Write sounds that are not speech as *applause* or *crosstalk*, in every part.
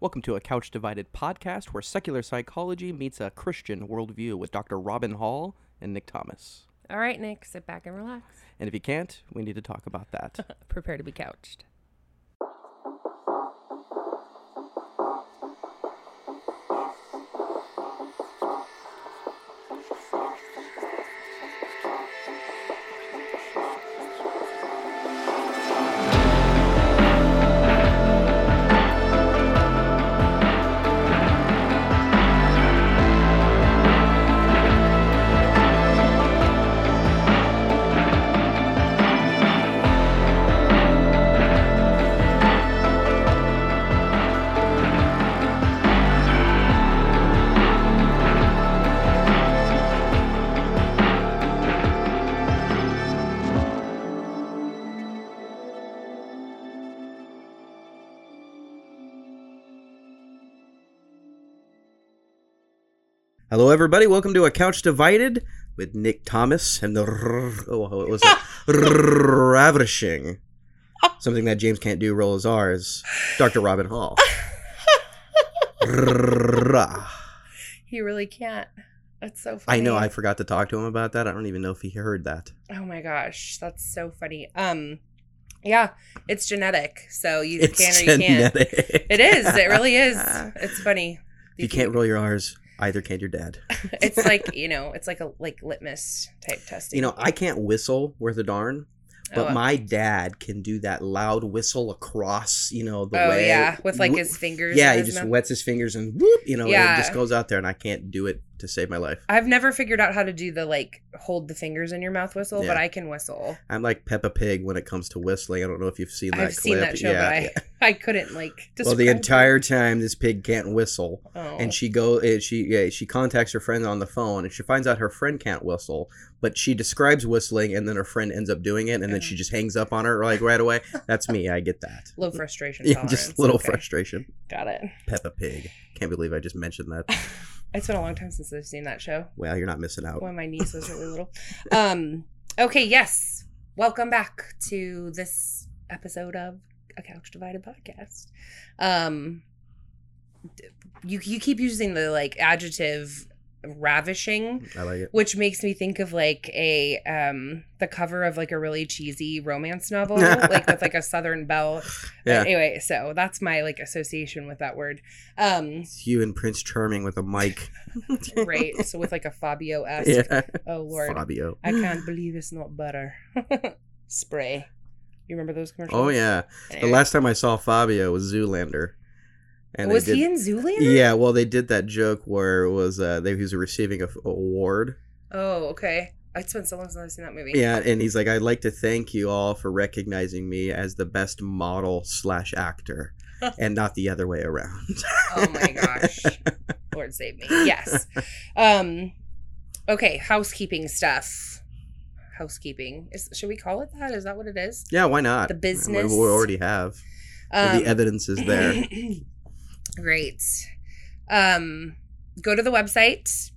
Welcome to a Couch Divided podcast where secular psychology meets a Christian worldview with Dr. Robyn Hall and Nick Thomas. All right, Nick, sit back and relax. And if you can't, we need to talk about that. *laughs* Prepare to be couched. Everybody. Welcome to a Couch Divided with Nick Thomas and the oh, what was *laughs* ravishing something that James can't do. Roll his R's. Dr. Robyn Hall. He really can't. That's so funny. I know. I forgot to talk to him about that. I don't even know if he heard that. Oh my gosh, that's so funny. Um, yeah, it's genetic, so you It's can or you can't. It is. It really is. *laughs* It's funny. If you can't roll your R's, either can your dad. *laughs* *laughs* It's like you know, it's like a like litmus type testing. You know, I can't whistle worth a darn, but Oh, my dad can do that loud whistle across, you know, the oh way. yeah, with like his fingers. Yeah, he just mouth. wets his fingers and whoop, you know, and Yeah. it just goes out there, and I can't do it to save my life. I've never figured out how to do the like hold the fingers in your mouth whistle, Yeah. but I can whistle. I'm like Peppa Pig when it comes to whistling. I don't know if you've seen that I've seen that show, yeah. but I *laughs* I couldn't like. *laughs* well, the describe it. entire time this pig can't whistle, Oh. and she go, eh, she yeah, she contacts her friend on the phone, and she finds out her friend can't whistle, but she describes whistling, and then her friend ends up doing it, and then she just hangs up on her like right away. That's me. I get that. *laughs* low frustration. Yeah, tolerance. just a little Okay, frustration. Got it. Peppa Pig. Can't believe I just mentioned that. It's been a long time since I've seen that show. Well, you're not missing out. When my niece was really little. Um. Okay. Yes. Welcome back to this episode of a Couch Divided podcast. Um. You you keep using the like adjective ravishing I like it. which makes me think of like a um the cover of like a really cheesy romance novel *laughs* like with like a southern belle Yeah. anyway so that's my like association with that word um It's you and Prince Charming with a mic. *laughs* right so with like a fabio esque Yeah. oh lord Fabio. i can't believe it's not butter *laughs* spray you remember those commercials Oh yeah. The last time I saw Fabio was Zoolander. And was did- he in zoolander Yeah, well, they did that joke where it was uh, they, he was receiving a f- award. oh okay it's been so long since i've seen that movie Yeah, and he's like, "I'd like to thank you all for recognizing me as the best model slash actor, *laughs* and not the other way around." oh my gosh *laughs* lord save me yes um okay housekeeping stuff housekeeping is should we call it that is that what it is yeah, why not? The We- business. we already have. um, the evidence is there. *clears throat* great um go to the website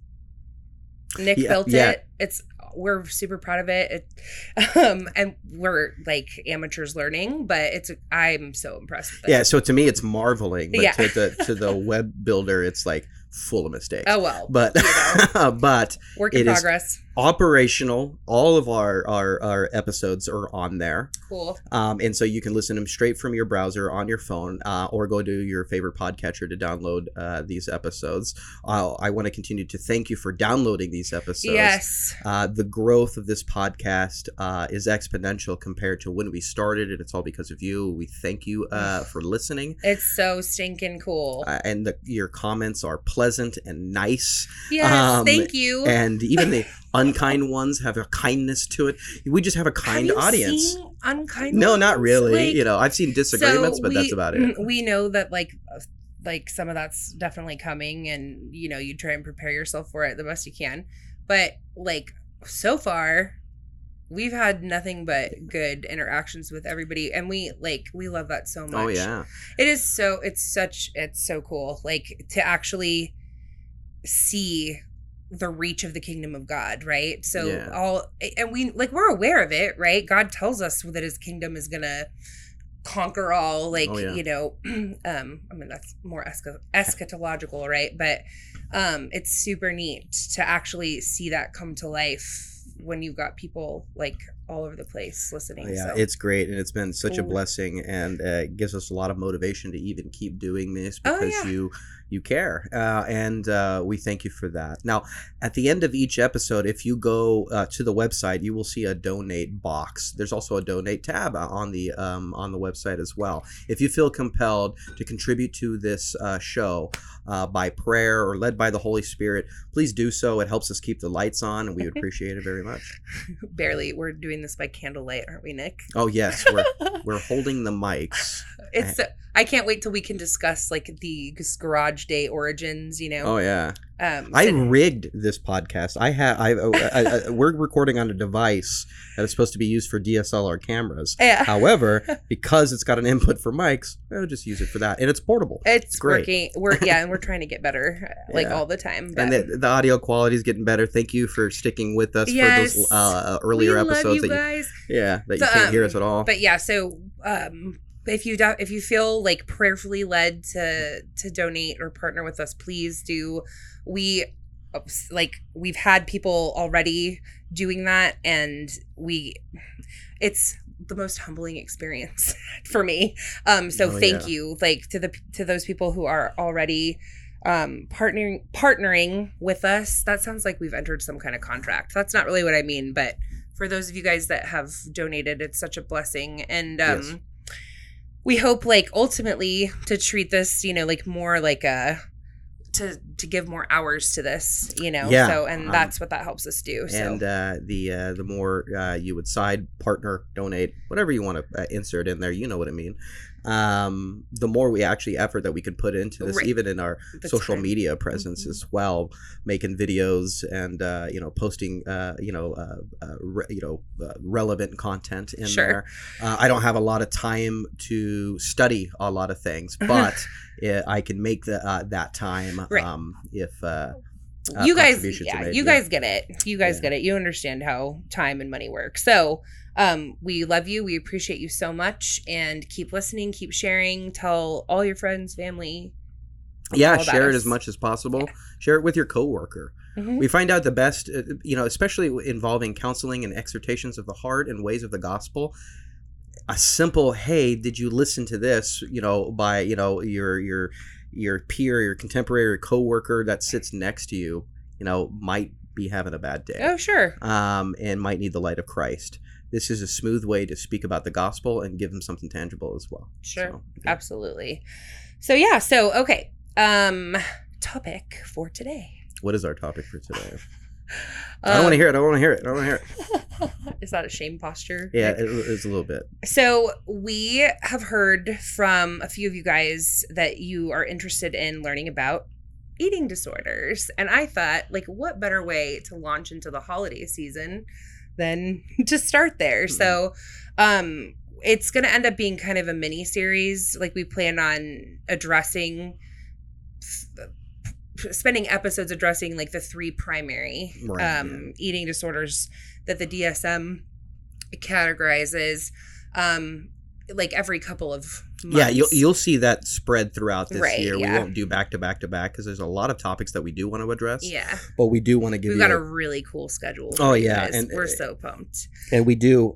nick Yeah, built yeah. it it's we're super proud of it. it *laughs* um and we're like amateurs learning but it's i'm so impressed with it Yeah, so to me it's marveling, but Yeah. to the *laughs* to the web builder it's like full of mistakes. oh well but you *laughs* but work in it is- progress operational. All of our our, our episodes are on there, cool um, and so you can listen to them straight from your browser on your phone, uh, or go to your favorite podcatcher to download uh, these episodes. Uh, I want to continue to thank you for downloading these episodes. yes Uh, the growth of this podcast uh, is exponential compared to when we started, and it's all because of you. We thank you uh, for listening, it's so stinking cool uh, and the, your comments are pleasant and nice. yes um, thank you and even the *laughs* unkind ones have a kindness to it. We just have a kind Have audience. unkind No, not really. Like, you know, I've seen disagreements, so but that's about it. *laughs* We know that like like some of that's definitely coming and you know, you try and prepare yourself for it the best you can. But like so far we've had nothing but good interactions with everybody and we like we love that so oh, much. Oh yeah, It is so it's such it's so cool like to actually see the reach of the kingdom of God, right? So Yeah. all and we like we're aware of it, right? God tells us that his kingdom is going to conquer all like Oh, yeah. you know *clears throat* um i mean that's more eschatological right but um it's super neat to actually see that come to life when you've got people like all over the place listening Yeah, so. it's great, and it's been such a blessing, and uh, it gives us a lot of motivation to even keep doing this Oh, because yeah. you you care, uh, and uh, we thank you for that. Now, at the end of each episode, if you go uh, to the website, you will see a donate box. There's also a donate tab on the um, on the website as well. If you feel compelled to contribute to this uh, show uh, by prayer or led by the Holy Spirit, please do so. It helps us keep the lights on, and we would *laughs* appreciate it very much. barely we're doing this by candlelight aren't we nick Oh yes, we're *laughs* we're holding the mics. it's i can't wait till we can discuss like the garage day origins you know Oh yeah, um I so- rigged this podcast. I have. I, I, I, we're recording on a device that is supposed to be used for DSLR cameras. yeah *laughs* However, because it's got an input for mics, I'll just use it for that, and it's portable. it's great. working we're yeah and we're trying to get better *laughs* like Yeah. all the time but And the, the audio quality is getting better. Thank you for sticking with us Yes. for those uh, earlier we episodes you that you, guys yeah that you can't hear um, us at all. but yeah so um if you do, if you feel like prayerfully led to to donate or partner with us please do we like we've had people already doing that and we it's the most humbling experience *laughs* for me um so Oh, thank yeah. you like to the to those people who are already um partnering partnering with us that sounds like we've entered some kind of contract that's not really what i mean but for those of you guys that have donated it's such a blessing and um Yes. we hope like ultimately to treat this you know like more like a to to give more hours to this you know? Yeah, so and um, that's what that helps us do so. and uh, the uh, the more uh, you would side partner donate whatever you want to uh, insert in there you know what i mean um, the more we actually effort that we could put into this Right. even in our the social time. media presence Mhm. as well making videos and uh, you know posting uh, you know uh, uh, re- you know uh, relevant content in Sure. there uh, i don't have a lot of time to study a lot of things *laughs* but uh, i can make the, uh, that time Right. um, if you guys yeah made. you Yeah. guys get it you guys Yeah. get it you understand how time and money work so um we love you. We appreciate you so much. And keep listening keep sharing. Tell all your friends family yeah share it us. as much as possible. Share it with your coworker. Mhm. we find out the best uh, you know especially involving counseling and exhortations of the heart and ways of the gospel. A simple hey did you listen to this? you know by you know your your your peer your contemporary or coworker that sits next to you you know might be having a bad day. Oh sure. Um, and might need the light of christ this is a smooth way to speak about the gospel and give them something tangible as well. Sure. So, yeah. absolutely. So yeah so okay um topic for today. What is our topic for today? *laughs* I don't want to Um, hear it i don't want to hear it i don't want to hear it. *laughs* Is that a shame posture? Yeah it, it's a little bit. So, we have heard from a few of you guys that you are interested in learning about eating disorders. And I thought, like, what better way to launch into the holiday season than *laughs* to start there? So, um, it's going to end up being kind of a mini series. Like, we plan on addressing, spending episodes addressing like the three primary Right, um, eating disorders that the DSM categorizes um like every couple of months. Yeah, you'll you'll see that spread throughout this Right, year. yeah. We won't do back to back to back because there's a lot of topics that we do want to address. yeah but we do want to give you we've got a- a really cool schedule Oh, yeah, and- we're eh, so pumped and we do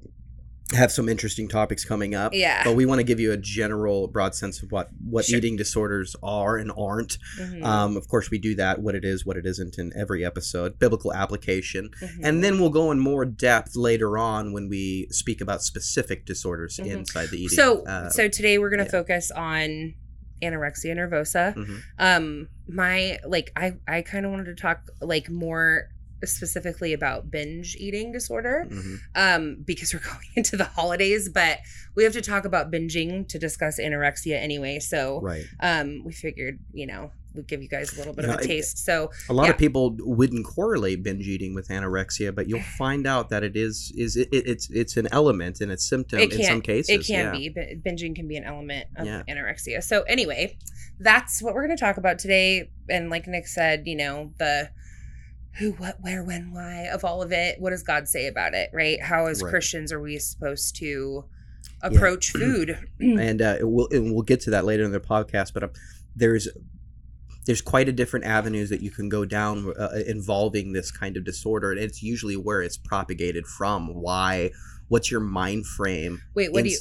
have some interesting topics coming up. yeah But we want to give you a general, broad sense of what what Sure. eating disorders are and aren't. Mhm, Um, of course, we do that, what it is, what it isn't, in every episode, biblical application, mhm. and then we'll go in more depth later on when we speak about specific disorders Mhm. inside the eating. so uh, so today we're gonna yeah. focus on anorexia nervosa mhm. um my like i i kind of wanted to talk like more specifically about binge eating disorder Mhm. um, because we're *laughs* going into the holidays, but we have to talk about binging to discuss anorexia anyway. So right. um, we figured, you know, we'd give you guys a little bit You of know, a taste. So A lot Yeah. of people wouldn't correlate binge eating with anorexia, but you'll *sighs* find out that it is is it, it's it's an element and it's symptom it in some cases. it can yeah. be, but binging can be an element of Yeah. anorexia. So anyway, that's what we're going to talk about today. And like Nick said, you know, the who, what, where, when, why of all of it. What does God say about it, right? How as Right. Christians are we supposed to approach food. *clears throat* and uh, we'll and we'll get to that later in the podcast. But um, there's there's quite a different avenues that you can go down uh, involving this kind of disorder, and it's usually where it's propagated from. Why? What's your mind frame? Wait, what do you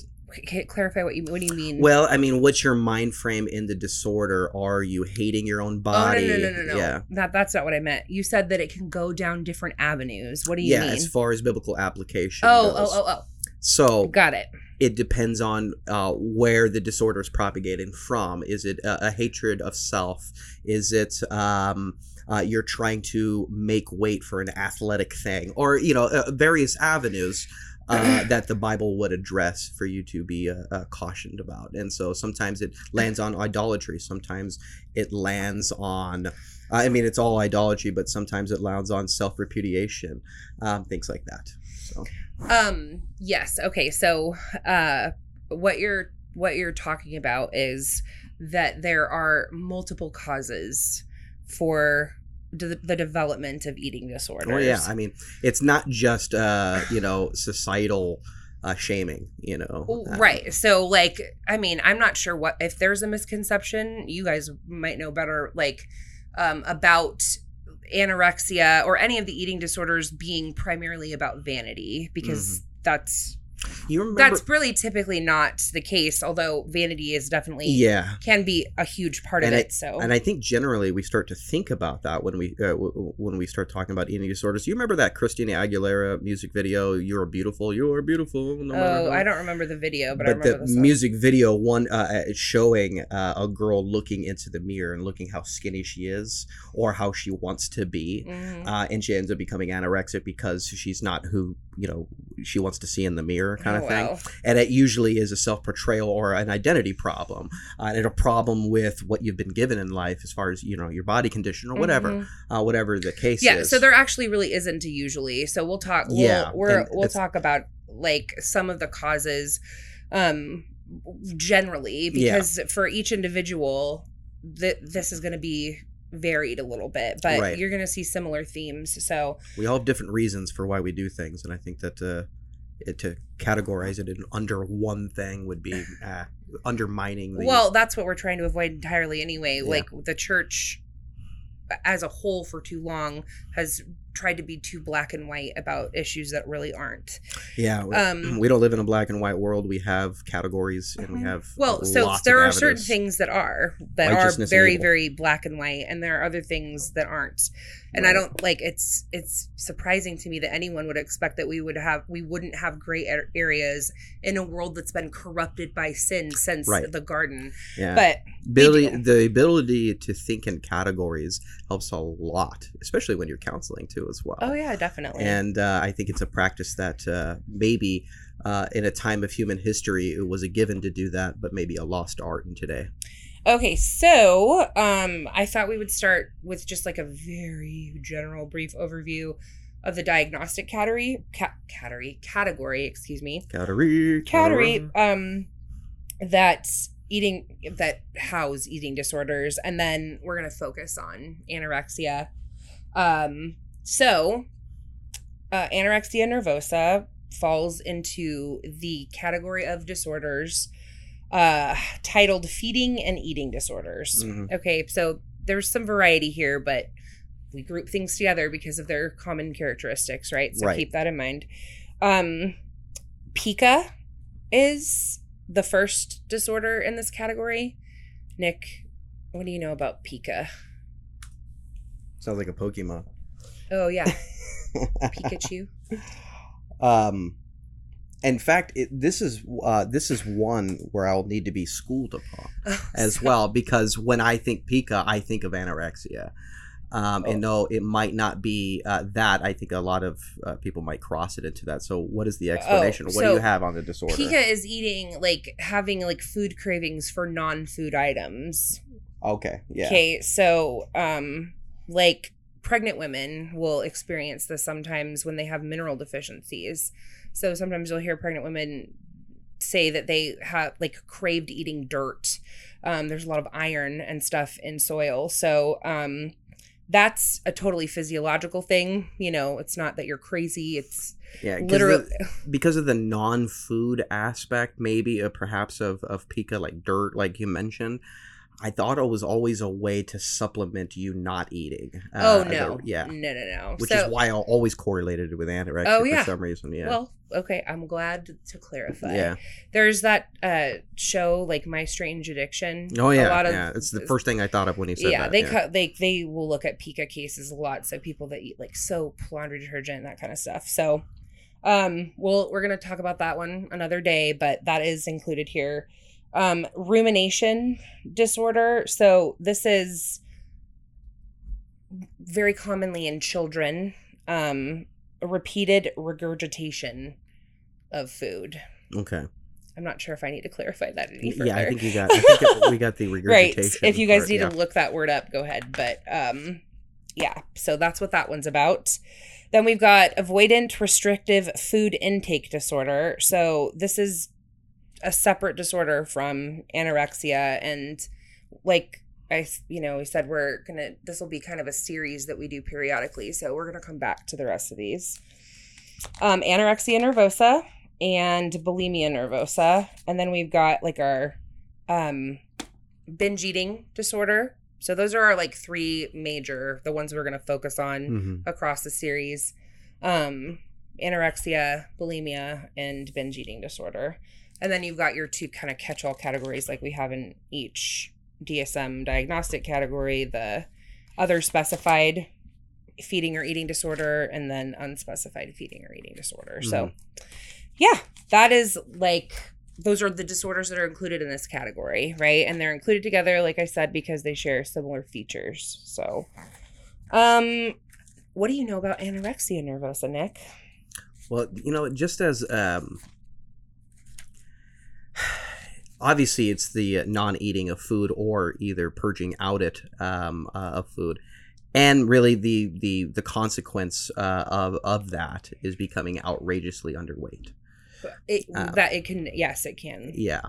clarify what you what do you mean? Well, I mean, what's your mind frame in the disorder? Are you hating your own Oh body? no no no no no! Yeah. That that's not what I meant. You said that it can go down different avenues. What do you mean? yeah, mean? as far as biblical application. oh goes. oh oh oh! So Got it. it depends on uh, where the disorder is propagating from. Is it a, a hatred of self? Is it um, uh, you're trying to make weight for an athletic thing, or you know, uh, various avenues uh, *clears throat* that the Bible would address for you to be uh, uh, cautioned about. And so sometimes it lands on idolatry. Sometimes it lands on. I mean, it's all idolatry, but sometimes it lands on self repudiation, um, things like that. So Um. Yes. Okay. So, uh, what you're what you're talking about is that there are multiple causes for the, the development of eating disorders. Oh yeah, I mean, it's not just uh, you know societal uh, shaming. You know, Uh, Right. So, like, I mean, I'm not sure what if there's a misconception. You guys might know better, like, um, about anorexia or any of the eating disorders being primarily about vanity, because that's You remember? that's really typically not the case. Although vanity is definitely yeah, can be a huge part of I- it. So, and I think generally we start to think about that when we uh, w- when we start talking about eating disorders. You remember that Christina Aguilera music video? You're beautiful. You're beautiful. No matter oh, what." I don't remember the video, but, I But remember the the music video one uh, uh, showing uh, a girl looking into the mirror and looking how skinny she is or how she wants to be. Mhm. uh, and she ends up becoming anorexic because she's not who you know she wants to see in the mirror kind of Oh, thing wow. and it usually is a self-portrayal or an identity problem uh, and a problem with what you've been given in life as far as you know your body condition or whatever Mhm. uh, whatever the case is. yeah is so there actually really isn't a usually so we'll talk we'll, Yeah, we're, we'll talk about like some of the causes um generally Yeah. because for each individual th- this is going to be varied a little bit but Right. you're going to see similar themes so we all have different reasons for why we do things and i think that uh, it, to categorize it in under one thing would be *sighs* uh, undermining the well that's what we're trying to avoid entirely anyway Yeah. like the church as a whole for too long has tried to be too black and white about issues that really aren't. Yeah we, um, *clears throat* we don't live in a black and white world. We have categories and we Mhm. have well so there are certain things that are that are very very black and white and there are other things that aren't. And i don't like it's it's surprising to me that anyone would expect that we would have we wouldn't have gray areas in a world that's been corrupted by sin since Right. the garden. Yeah. But do. the ability to think in categories helps a lot, especially when you're counseling too, as well. oh yeah definitely And uh, I think it's a practice that uh, maybe uh, in a time of human history it was a given to do that, but maybe a lost art in today. Okay, so um, I thought we would start with just like a very general, brief overview of the diagnostic category, ca- category, category, excuse me, Category, category, um, that eating that house eating disorders, and then we're gonna focus on anorexia. Um, so uh, anorexia nervosa falls into the category of disorders uh, titled feeding and eating disorders. Mhm. Okay, so there's some variety here, but we group things together because of their common characteristics, right? So Right. keep that in mind. Um, pica is the first disorder in this category. Nick, what do you know about pica? Sounds like a Pokemon. Oh yeah, *laughs* Pikachu. um, in fact, it, this is uh, this is one where I'll need to be schooled upon. *laughs* as well because when I think pica, I think of anorexia. Um, Oh. And no, it might not be uh, that. I think a lot of uh, people might cross it into that. So, what is the explanation? what do Oh, you have on the disorder? Pica is eating like having like food cravings for non-food items. okay, yeah, Okay, so um like pregnant women will experience this sometimes when they have mineral deficiencies. So sometimes you'll hear pregnant women say that they have like craved eating dirt. Um there's a lot of iron and stuff in soil. So um that's a totally physiological thing. You know, it's not that you're crazy. It's Yeah, literally the- *laughs* because of the non-food aspect, maybe uh, perhaps of of pica, like dirt, like you mentioned. I thought it was always a way to supplement you not eating. oh Uh, no, the- yeah, no, no, no. which So- is why I always correlated it with anorexia Oh, yeah. for some reason. Yeah, Well, okay, I'm glad to clarify. yeah. There's that uh show like My Strange Addiction. Oh yeah, a lot of yeah. It's the first thing I thought of when you said yeah, that. they yeah. cut they they will look at pica cases a lot. So people that eat like soap, laundry detergent, that kind of stuff. So, um, well, we're gonna talk about that one another day, but that is included here. Um, rumination disorder. So this is very commonly in children. Um, repeated regurgitation of food. Okay. I'm not sure if I need to clarify that any further. Yeah, I think you got. I think it, we got the *laughs* regurgitation. right if you guys part, need yeah. to look that word up go ahead but um yeah so that's what that one's about then we've got avoidant restrictive food intake disorder so this is a separate disorder from anorexia and like I, you know we said we're gonna this will be kind of a series that we do periodically so we're gonna come back to the rest of these um anorexia nervosa and bulimia nervosa and then we've got like our um binge eating disorder. So those are our like three major, the ones we're going to focus on Mhm. across the series. Um anorexia, bulimia and binge eating disorder. And then you've got your two kind of catch-all categories like we have in each DSM diagnostic category, the other specified feeding or eating disorder and then unspecified feeding or eating disorder. So yeah, that is like those are the disorders that are included in this category, right? And they're included together, like I said, because they share similar features. So, um, what do you know about anorexia nervosa, Nick? Well, you know, just as um, obviously it's the uh, non-eating of food or either purging out it um, uh, of food, and really the the the consequence uh, of of that is becoming outrageously underweight. It, Uh, that it can, yes, it can. Yeah.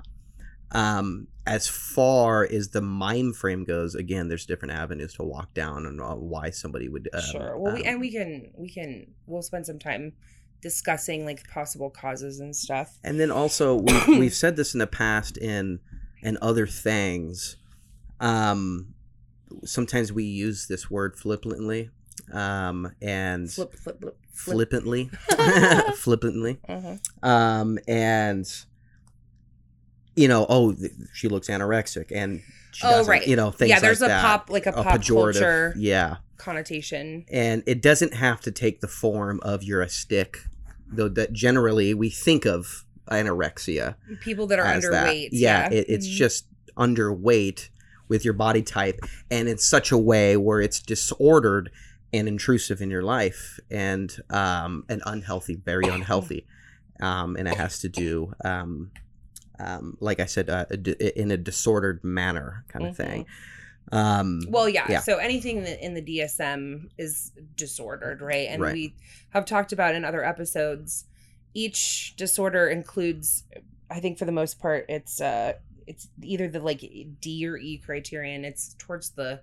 Um, as far as the mind frame goes, again, there's different avenues to walk down and uh, why somebody would. Um, sure. Well, we, um, and we can, we can, we'll spend some time discussing like possible causes and stuff. And then also we *coughs* we've said this in the past in and other things. Um, sometimes we use this word flippantly, um, and Flip, flip, flip, flip. flippantly, *laughs* *laughs* flippantly, Uh-huh. um, and you know, oh, th- she looks anorexic, and she Oh, right. you know, things Yeah, there's like a that. pop, like a, a pop culture yeah, connotation. and it doesn't have to take the form of you're a stick, though. That generally we think of anorexia People that are as that. underweight. Yeah, it, it's Mhm. just underweight with your body type, and in such a way where it's disordered and intrusive in your life, and um, and unhealthy, very unhealthy, um, and it has to do, um, um, like I said, uh, in a disordered manner, kind of thing. Um, Well, yeah. Yeah. So anything in the DSM is disordered, right? And Right. we have talked about in other episodes. Each disorder includes, I think, for the most part, it's uh, it's either the like D or E criterion. It's towards the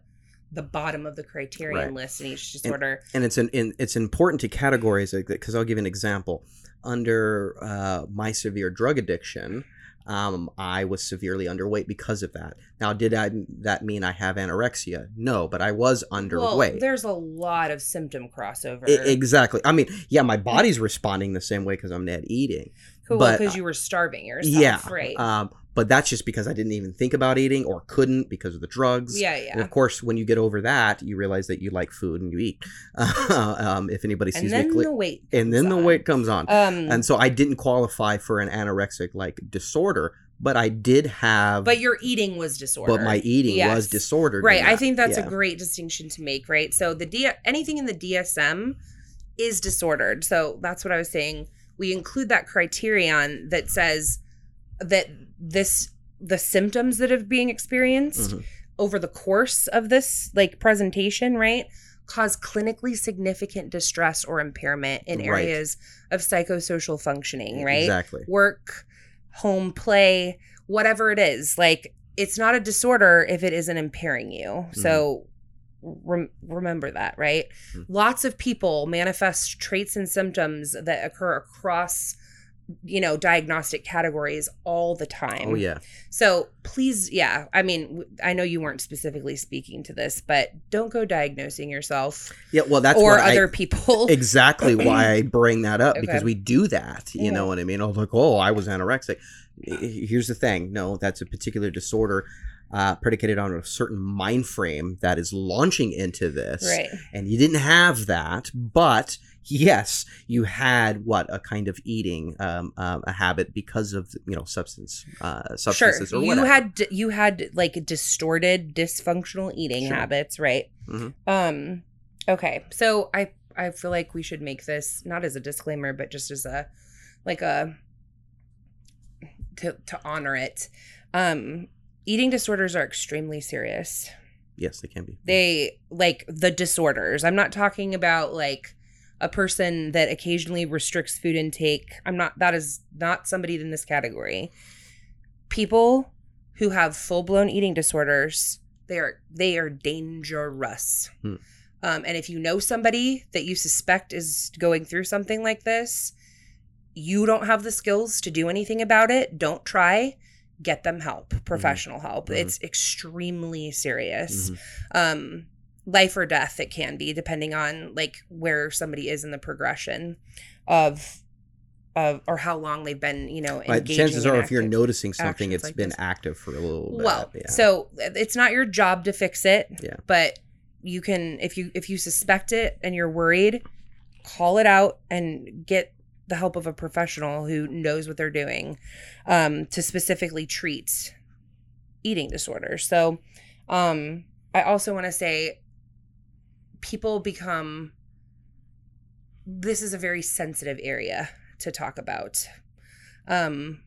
the bottom of the criterion Right. list in each disorder. and it's an in, it's important to categorize it because I'll give an example. Under uh, my severe drug addiction, um, I was severely underweight because of that. Now, did I, that mean I have anorexia? No, but I was well, underweight. there's a lot of symptom crossover. I- exactly. I mean, yeah, my body's responding the same way because I'm not eating. Cool, because you were starving yourself. yeah, Right. Um, but that's just because I didn't even think about eating or couldn't because of the drugs. yeah. And Yeah. of course, when you get over that, you realize that you like food and you eat. *laughs* um, if anybody And sees then me, cli- the weight. and then comes the weight comes on. Um, and so I didn't qualify for an anorexic like disorder, but I did have. but your eating was disordered. but my eating Yes. was disordered. Right. I think that's Yeah. a great distinction to make, right? So the D anything in the DSM is disordered. So that's what I was saying. We include that criterion that says that this the symptoms that are being experienced Mhm. over the course of this like presentation, right? Cause clinically significant distress or impairment in Right. areas of psychosocial functioning, right? Exactly. work, home play, whatever it is. Like it's not a disorder if it isn't impairing you. Mm-hmm. So rem- remember that, right? Mhm. Lots of people manifest traits and symptoms that occur across you know diagnostic categories all the time. Oh yeah. So please, yeah. I mean, I know you weren't specifically speaking to this, but don't go diagnosing yourself Yeah. Well, that's or what I- other people. *laughs* exactly why I bring that up because we do that. You know Mhm. what I mean? I was like, oh, I was anorexic. Here's the thing. No, that's a particular disorder uh, predicated on a certain mind frame that is launching into this. right. And you didn't have that, but yes, you had what a kind of eating um, um, a habit because of you know substance uh, Sure. substances or You had you had like distorted dysfunctional eating Sure. habits, right? Mhm. Um okay. So I I feel like we should make this not as a disclaimer but just as a like a to to honor it. Um eating disorders are extremely serious. yes, they can be. they like the disorders i'm not talking about like a person that occasionally restricts food intake. I'm not that is not somebody in this category. People who have full-blown eating disorders they are they are dangerous. Hmm. um, and if you know somebody that you suspect is going through something like this you don't have the skills to do anything about it don't try. Get them help professional help. Mhm. it's extremely serious. Mhm. um life or death it can be depending on like where somebody is in the progression of of or how long they've been you know But chances are, if you're noticing something, it's like been this. active for a little bit. well yeah. so it's not your job to fix it Yeah. but you can if you if you suspect it and you're worried call it out and get the help of a professional who knows what they're doing um, to specifically treat eating disorders so um, i also want to say people become this is a very sensitive area to talk about. Um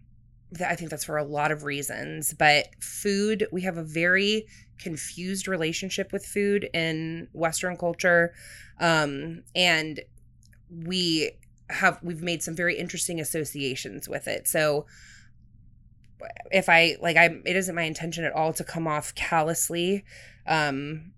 i think that's for a lot of reasons but food we have a very confused relationship with food in western culture. Um and we have we've made some very interesting associations with it. So if i like i it isn't my intention at all to come off callously um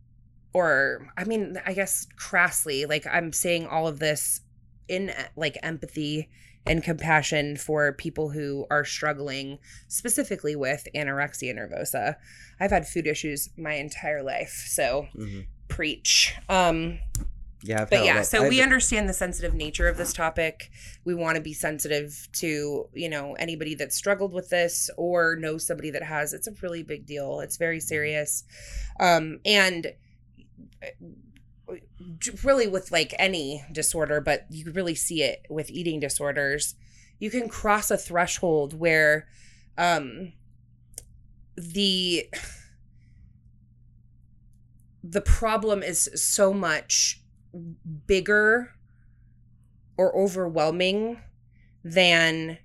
or i mean i guess crassly like i'm saying all of this in like empathy and compassion for people who are struggling specifically with anorexia nervosa. I've had food issues my entire life so Mhm. preach. Um yeah, I've but yeah so I've- we understand the sensitive nature of this topic. We want to be sensitive to you know anybody that struggled with this or knows somebody that has. It's a really big deal. It's very serious. Um and really with like any disorder but you really see it with eating disorders you can cross a threshold where um the the problem is so much bigger or overwhelming than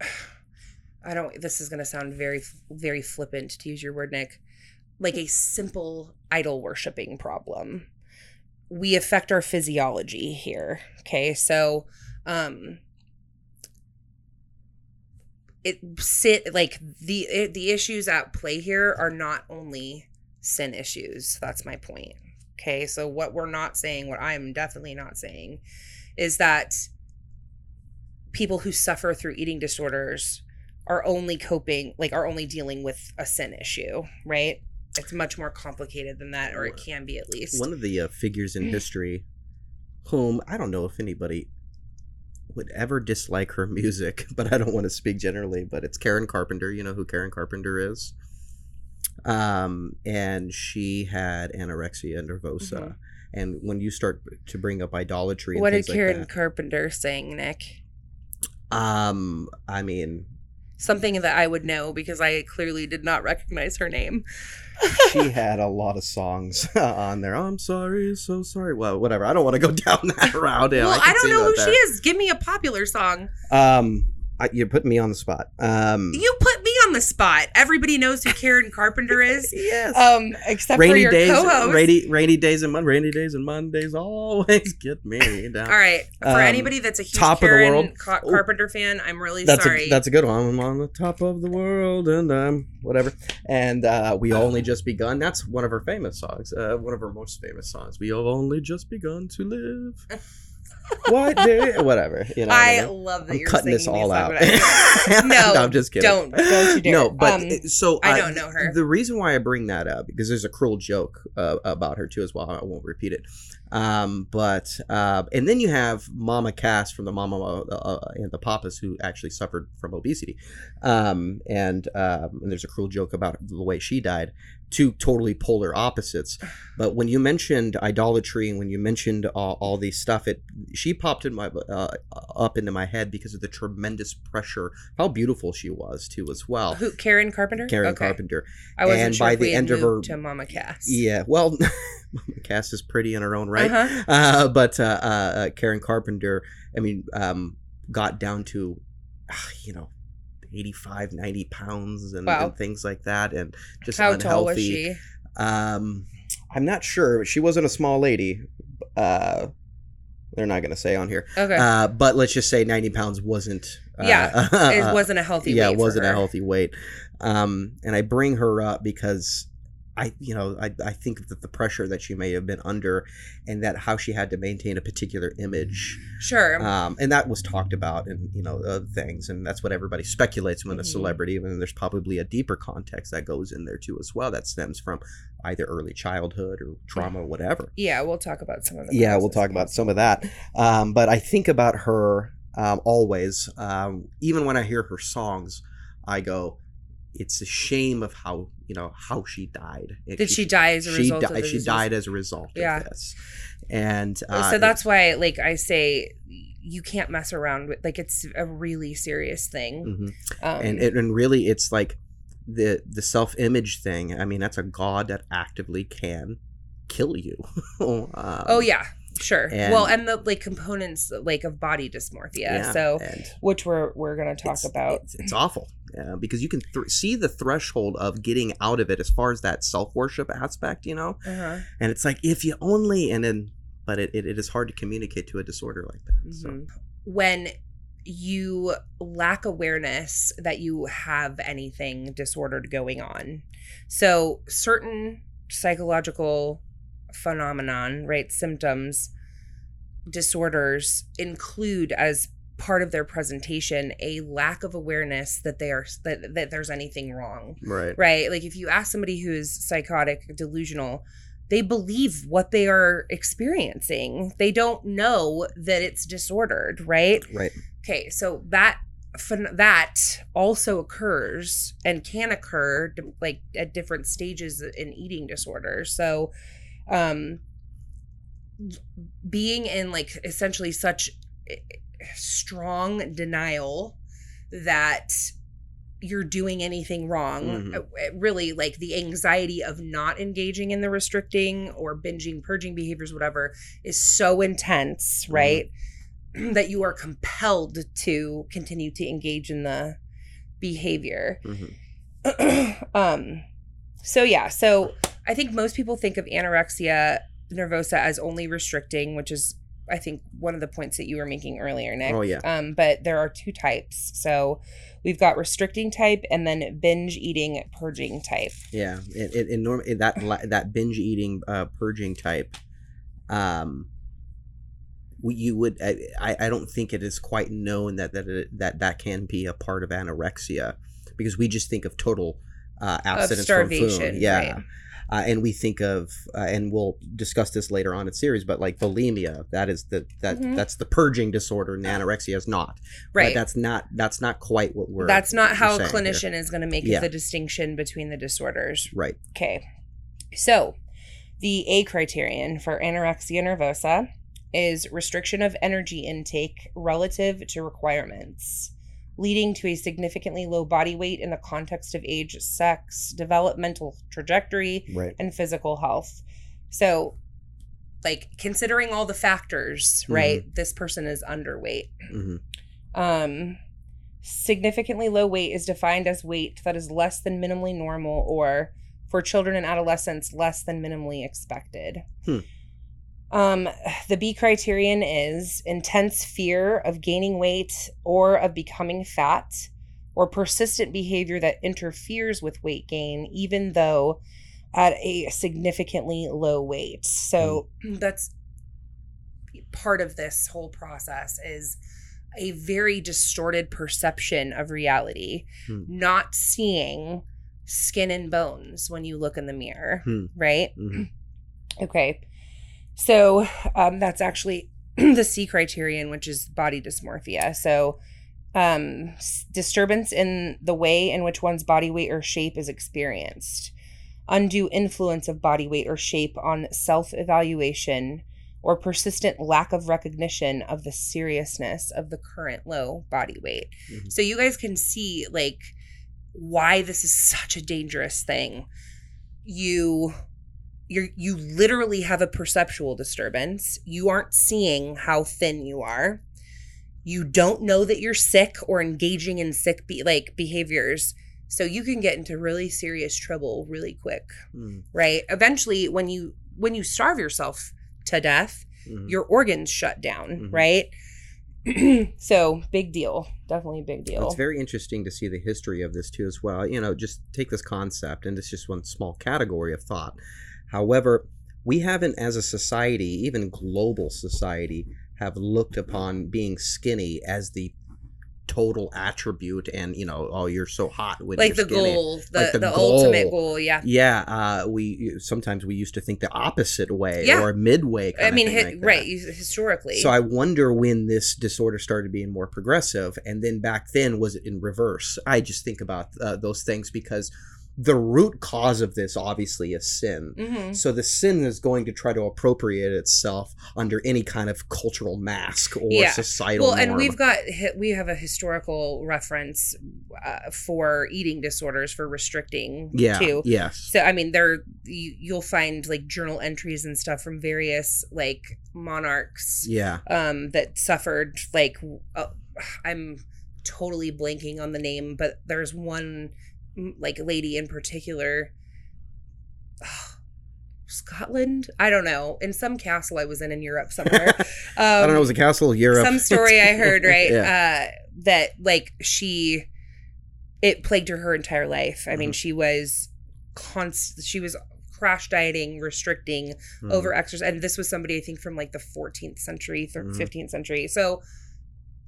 *sighs* I don't this is going to sound very very flippant to use your word Nick like a simple idol worshiping problem. We affect our physiology here okay? So um it sit like the it, the issues at play here are not only sin issues. That's my point okay? So what we're not saying what i'm definitely not saying is that people who suffer through eating disorders are only coping like are only dealing with a sin issue right it's much more complicated than that or it can be at least one of the uh, figures in *sighs* history whom I don't know if anybody would ever dislike her music, *laughs* but I don't want to speak generally, but it's Karen Carpenter. You know who Karen Carpenter is? Um, and she had anorexia nervosa. Mhm. And when you start to bring up idolatry, what did things like karen that, carpenter sing nick um, I mean, something that i would know because i clearly did not recognize her name she had a lot of songs *laughs* on there. I'm sorry, so sorry. Well, whatever. I don't want to go *laughs* down that route. Yeah, well can i, don't know who she is. give me a popular song Um, I, you're putting me on the spot. Um, you put me on the spot. Everybody knows who Karen Carpenter *laughs* is. yes. Um, except for rainy your days, co-host. rainy rainy days and Mon- rainy days and Mondays always *laughs* get me down. All right. For Um, anybody that's a huge top of the world. Car- Oh. Carpenter fan, I'm really That's sorry. a that's a good one. I'm on the top of the world and I'm whatever. And uh, we only just begun. That's one of her famous songs. Uh, one of her most famous songs. We have only just begun to live. *laughs* what day? Whatever. You know. I I mean? love that I'm you're cutting this all out. songs. *laughs* *laughs* No, I'm just kidding. Don't don't you dare. No, but Um, so I uh, don't know her. The reason why I bring that up because there's a cruel joke uh, about her too as well. I won't repeat it. Um, but uh, and then you have Mama Cass from the Mama uh, uh, and the Papas who actually suffered from obesity. Um, and um, and there's a cruel joke about the way she died. Two totally polar opposites. But when you mentioned idolatry and when you mentioned all, all these stuff, it she popped in my uh, up into my head because of the tremendous pressure. How beautiful she was too, as well. Who Karen Carpenter? Karen Okay. Carpenter. I wasn't And sure by if we the had end of her- to Mama Cass. Yeah, well, *laughs* Mama Cass is pretty in her own right. Uh-huh. Uh, but uh, uh, uh, Karen Carpenter, I mean, um, got down to, ah, you know, 85, 90 pounds and, Wow. and things like that, and just How unhealthy. tall was she? Um, I'm not sure. She wasn't a small lady. Uh, they're not going to say on here. Okay. Uh, but let's just say 90 pounds wasn't. Uh, Yeah, it *laughs* wasn't a healthy yeah, weight it wasn't a healthy weight. Um, and I bring her up because I, you know, I, I think that the pressure that she may have been under, and that how she had to maintain a particular image, Sure. um, and that was talked about in you know uh, things, and that's what everybody speculates when a Mhm. celebrity, and there's probably a deeper context that goes in there too as well that stems from either early childhood or trauma, or whatever yeah, we'll talk about some of the yeah we'll talk about some of that um, but i think about her um, always um, even when i hear her songs i go it's a shame of how you know how she died It- Did she die as a she result di- of the she disease? died as a result Yeah. of this and uh, so that's why, like I say, you can't mess around with. Like it's a really serious thing. Mhm. Um, and it, and really it's like the the self-image thing i mean that's a god that actively can kill you *laughs* um, oh yeah, sure. and- well, and the like components like of body dysmorphia. yeah, so which we're we're gonna talk it's, about. It's, it's awful uh, because you can th- see the threshold of getting out of it as far as that self worship aspect, you know. Uh-huh. And it's like if you only, and then, but it, it, it is hard to communicate to a disorder like that. So Mhm. When you lack awareness that you have anything disordered going on. So, certain psychological phenomenon, right, symptoms, disorders include as part of their presentation a lack of awareness that they are that, that there's anything wrong right, right? Like if you ask somebody who is psychotic, delusional, they believe what they are experiencing. They don't know that it's disordered, right? right, Okay, so that that also occurs and can occur like at different stages in eating disorders. So, um, being in like essentially such strong denial that you're doing anything wrong. Mhm. uh, really like the anxiety of not engaging in the restricting or binging purging behaviors whatever is so intense right *clears throat* that you are compelled to continue to engage in the behavior. Mhm, *clears throat* um so yeah so i think most people think of anorexia nervosa as only restricting which is i think one of the points that you were making earlier nick Oh, yeah. um but there are two types so we've got restricting type and then binge eating purging type yeah. It, it, it norm- it- that that binge eating, uh, purging type, um, you would I, I don't think it is quite known that that it, that that can be a part of anorexia because we just think of total uh, abstinence from starvation, food. Yeah. right. Uh, and we think of, uh, and we'll discuss this later on in series, but like bulimia, that is the that Mhm. that's the purging disorder, and anorexia is not. But right that's not that's not quite what we're. that's not how a clinician is going to make Yeah. the distinction between the disorders Right. Okay. So, the A criterion for anorexia nervosa is restriction of energy intake relative to requirements, leading to a significantly low body weight in the context of age, sex, developmental trajectory, Right. and physical health. So, like considering all the factors, Mm-hmm. right? This person is underweight. hmm Um Significantly low weight is defined as weight that is less than minimally normal or for children and adolescents less than minimally expected. Hmm. Um, the B criterion is intense fear of gaining weight or of becoming fat, or persistent behavior that interferes with weight gain, even though at a significantly low weight. So *clears throat* that's part of this whole process is a very distorted perception of reality, Hmm. not seeing skin and bones when you look in the mirror, Hmm. right? Mhm. *clears throat* Okay. So um, that's actually *clears throat* the C criterion, which is body dysmorphia. So um, disturbance in the way in which one's body weight or shape is experienced, undue influence of body weight or shape on self evaluation, or persistent lack of recognition of the seriousness of the current low body weight. Mhm. So you guys can see like why this is such a dangerous thing. You you you literally have a perceptual disturbance. You aren't seeing how thin you are. You don't know that you're sick or engaging in sick be- like behaviors. So you can get into really serious trouble really quick, Mhm. right? Eventually when you when you starve yourself to death, Mhm. your organs shut down, Mhm. right? *clears throat* so, big deal. Definitely a big deal. It's very interesting to see the history of this too, as well. You know, just take this concept, and it's just one small category of thought. However, we haven't, as a society, even global society, have looked upon being skinny as the total attribute, and you know, oh, you're so hot when like the skinny. goal, the, Like the the, ultimate goal. goal, yeah. Yeah, uh, we sometimes we used to think the opposite way Yeah. or midway. Kind I of mean, thing hi- like right, historically. So I wonder when this disorder started being more progressive, and then back then was it in reverse? I just think about uh, those things because the root cause of this obviously is sin. Mhm. So the sin is going to try to appropriate itself under any kind of cultural mask or Yeah. societal. Well, and we've got we have a historical reference uh, for eating disorders for restricting yeah, too. yes, So I mean, there you, you'll find like journal entries and stuff from various like monarchs yeah, um that suffered like uh, i'm totally blanking on the name but there's one like lady in particular *sighs* scotland i don't know in some castle i was in in europe somewhere um, *laughs* I don't know. It was a castle Europe. some story i *laughs* heard right Yeah. uh that like she it plagued her her entire life i mean Mhm. she was const she was crash dieting restricting Mhm. over exercise and this was somebody i think from like the 14th century thir- Mhm. 15th century so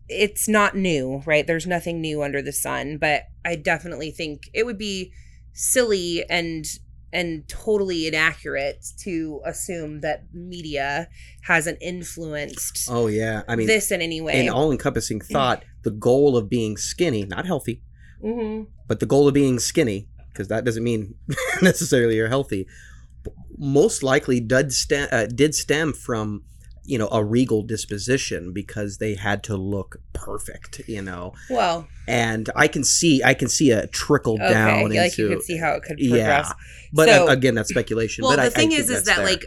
it's not new right? There's nothing new under the sun but i definitely think it would be silly and and totally inaccurate to assume that media hasn't influenced Oh yeah, I mean, this in any way. in all-encompassing thought, the goal of being skinny, not healthy, hmm but the goal of being skinny because that doesn't mean *laughs* necessarily you're healthy most likely did stem, uh, did stem from you know a regal disposition because they had to look perfect you know well and i can see i can see a trickle okay down like into you could see how it could progress yeah but So- uh, again that's speculation well but the I, I thing think is is that there. like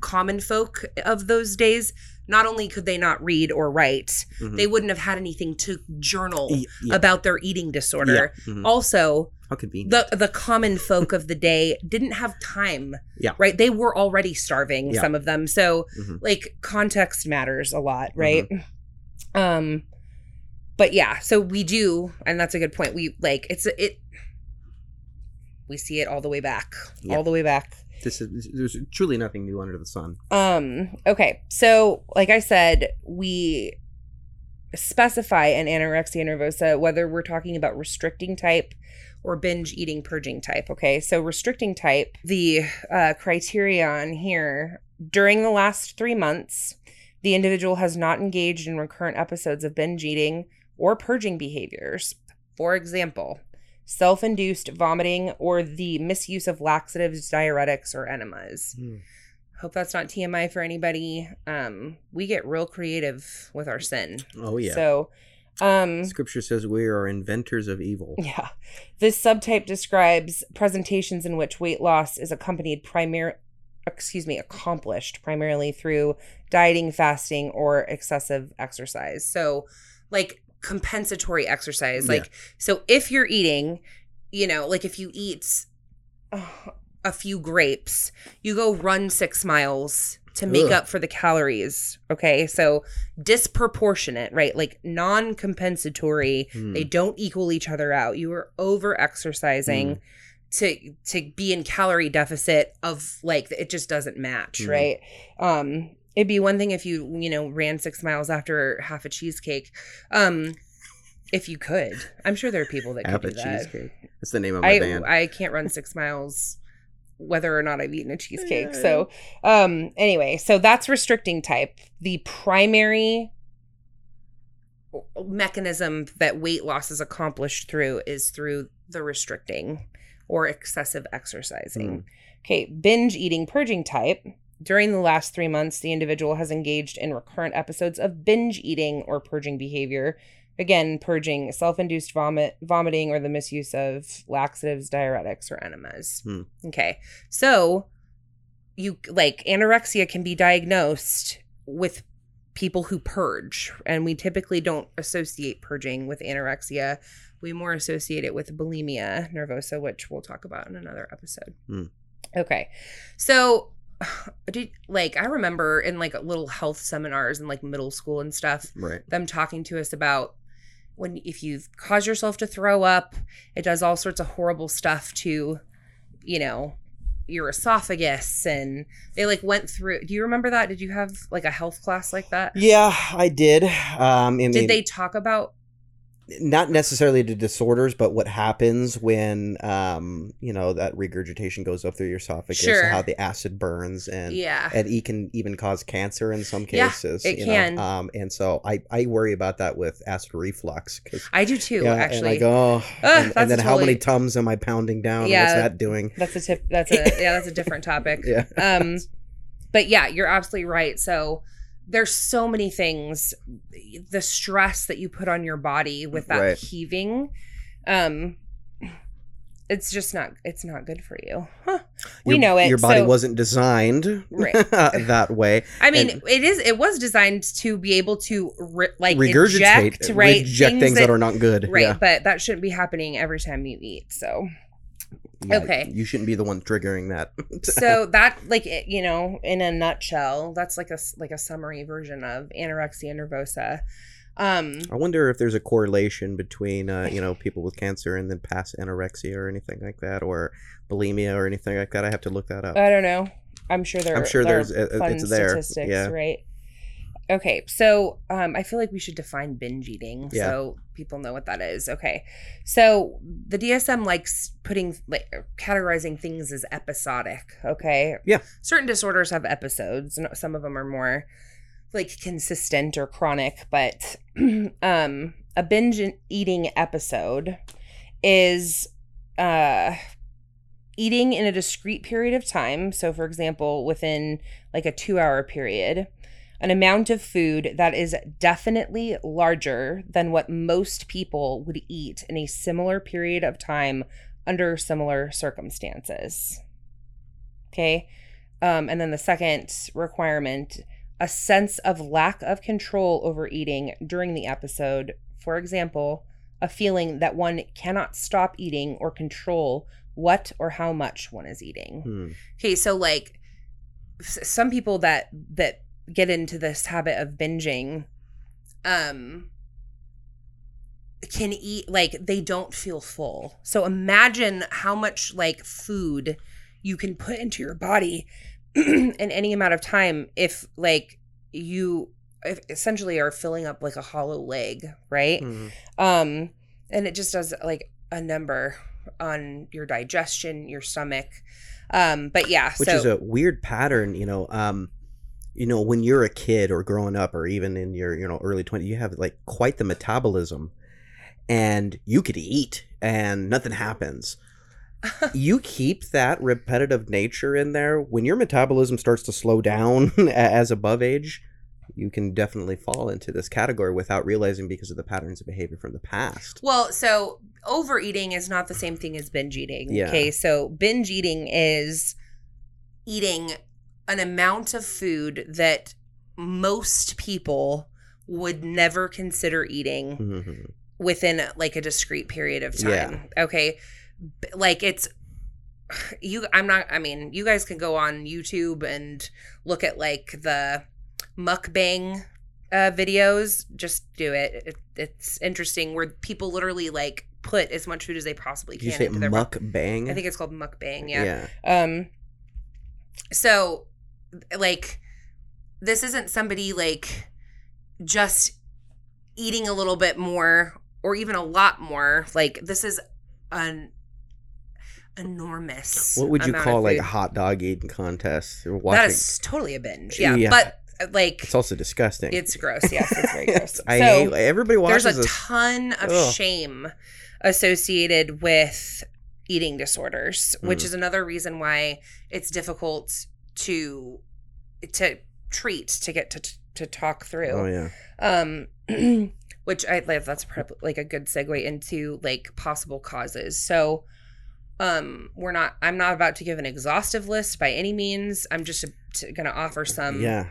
common folk of those days not only could they not read or write Mhm. they wouldn't have had anything to journal yeah, about their eating disorder. Yeah, mhm. also how convenient. the the common folk of the day didn't have time Yeah. right? They were already starving some of them. So Mhm. like context matters a lot Mm-hmm. right? Um but yeah so we do and that's a good point. We like it's it we see it all the way back all the way back this is there's truly nothing new under the sun. Um okay so like i said we specify an anorexia nervosa whether we're talking about restricting type or binge eating purging type okay? So restricting type the uh, criterion here during the last three months the individual has not engaged in recurrent episodes of binge eating or purging behaviors. For example self-induced vomiting or the misuse of laxatives diuretics or enemas hope that's not TMI for anybody. Um, we get real creative with our sin. oh yeah So, um, scripture says we are inventors of evil yeah, this subtype describes presentations in which weight loss is accompanied primary, excuse me, accomplished primarily through dieting, fasting, or excessive exercise. So, like compensatory exercise. Yeah. Like, so if you're eating, you know, like if you eat uh, a few grapes, you go run six miles to make Ugh. up for the calories. Okay. So disproportionate, right? Like non compensatory. Hmm. They don't equal each other out. You are over exercising. To, to be in calorie deficit of like it just doesn't match Mhm. right um it'd be one thing if you you know ran six miles after half a cheesecake um if you could i'm sure there are people that Half could a do that cheesecake. That's the name of my i band. i can't run six miles whether or not i've eaten a cheesecake Yeah. so um anyway so that's restricting type the primary mechanism that weight loss is accomplished through is through the restricting or excessive exercising. Mm. Okay, binge eating purging type. During the last three months, the individual has engaged in recurrent episodes of binge eating or purging behavior. Again, purging self-induced vomit, vomiting, or the misuse of laxatives, diuretics, or enemas. Hmm. Okay, so you like anorexia can be diagnosed with people who purge, and we typically don't associate purging with anorexia. We more associate it with bulimia nervosa, which we'll talk about in another episode. Hmm. Okay, so *sighs* did like I remember in like little health seminars in like middle school and stuff, right. them talking to us about when if you cause yourself to throw up, it does all sorts of horrible stuff to, you know, your esophagus and they like went through do you remember that? Did you have like a health class like that? Yeah, I did. Um, I Did they talk about not necessarily the disorders, but what happens when, um, you know, that regurgitation goes up through your esophagus, Sure. how the acid burns, and yeah. and it can even cause cancer in some cases. Yeah, it you can. Know? Um, and so I I worry about that with acid reflux because I do too, yeah, and actually. I go, oh, and, that's and then how many totally- tums am I pounding down? Yeah. What's that doing? That's a tip that's a yeah, that's a different topic. *laughs* Yeah. um but yeah you're absolutely right so there's so many things the stress that you put on your body with that Right. heaving um it's just not it's not good for you huh. we Your- know it Your body so- wasn't designed Right. *laughs* that way. i mean and- it is it was designed to be able to re- like Regurgitate, eject, right reject things, that, are not good. right Yeah. but that shouldn't be happening every time you eat so Yeah, okay. You shouldn't be the one triggering that. *laughs* so that like you know in a nutshell that's like a like a summary version of anorexia nervosa um I wonder if there's a correlation between uh, you know people with cancer and then past anorexia or anything like that, or bulimia or anything like that. I have to look that up. i don't know i'm sure there I'm sure there are there's uh, fun it's there. statistics Yeah. right okay so um i feel like we should define binge eating Yeah. so people know what that is okay so the dsm likes putting like categorizing things as episodic okay Yeah. certain disorders have episodes and some of them are more like consistent or chronic but *clears throat* um a binge eating episode is uh eating in a discrete period of time so for example within like a 2 hour period an amount of food that is definitely larger than what most people would eat in a similar period of time under similar circumstances okay um, and then the second requirement a sense of lack of control over eating during the episode. For example, a feeling that one cannot stop eating or control what or how much one is eating. Hmm. Okay, so like some people that that get into this habit of binging um can eat like they don't feel full. So imagine how much like food you can put into your body *clears throat* in any amount of time if like you if essentially are filling up like a hollow leg, right? Hmm. Um and it just does like a number on your digestion, your stomach. Um but yeah, Which so is a weird pattern, you know. Um, you know, when you're a kid or growing up, or even in your you know early 20s, you have like quite the metabolism, and you could eat and nothing happens. *laughs* you keep that repetitive nature in there when your metabolism starts to slow down *laughs* as above age you can definitely fall into this category without realizing because of the patterns of behavior from the past Well, so overeating is not the same thing as binge eating. Yeah. Okay. So binge eating is eating an amount of food that most people would never consider eating Mhm. within like a discrete period of time. Okay. B- Like it's *sighs* you I'm not I mean, you guys can go on YouTube and look at like the mukbang uh videos. Just do it. it it's interesting where people literally like put as much food as they possibly can. you say into their mukbang? I think it's called mukbang, yeah. yeah. Um so like this isn't somebody like just eating a little bit more or even a lot more. Like this is an enormous. What would you call like a hot dog eating contest? That is totally a binge. Yeah. Yeah. But uh, like It's also disgusting. it's gross. Yes, it's very *laughs* gross. I so hate, everybody watches there's a this. ton of Ugh. shame associated with eating disorders, which Mm. is another reason why it's difficult to to treat to get to to talk through. oh yeah. Um, *clears throat* which I like that's prob- like a good segue into like possible causes. So, um, we're not. I'm not about to give an exhaustive list by any means. I'm just t- gonna offer some yeah.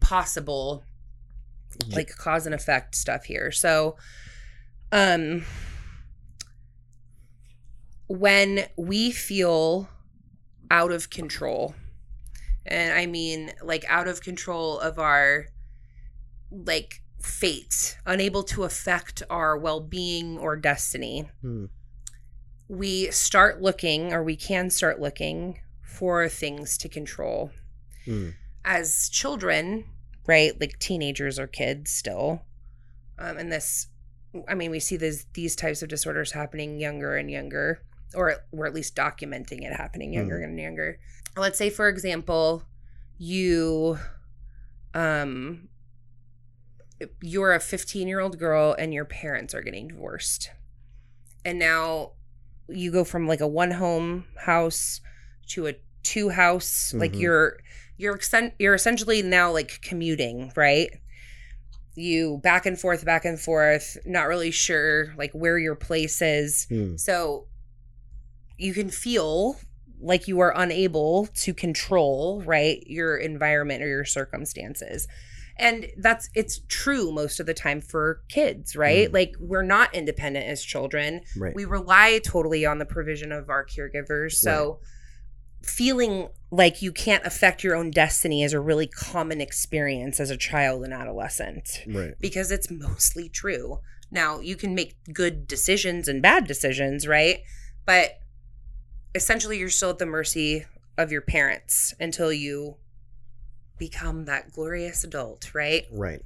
possible like cause and effect stuff here. So, um, when we feel out of control, and I mean like out of control of our like fate, unable to affect our well being or destiny, Hmm. we start looking, or we can start looking for things to control Hmm. as children, right? Like teenagers or kids still. Um, and this, I mean, we see these these types of disorders happening younger and younger, or we're at least documenting it happening younger and younger. Let's say, for example, you, um, you're a 15 year old girl and your parents are getting divorced, and now you go from like a one home house to a two house like Mhm. you're you're you're essentially now like commuting right you back and forth back and forth not really sure like where your place is Hmm. so you can feel like you are unable to control right your environment or your circumstances. And that's it's true most of the time for kids right? Mm. like we're not independent as children. Right. we rely totally on the provision of our caregivers. So feeling like you can't affect your own destiny is a really common experience as a child and adolescent right. because it's mostly true. Now you can make good decisions and bad decisions right? But essentially you're still at the mercy of your parents until you become that glorious adult right Right.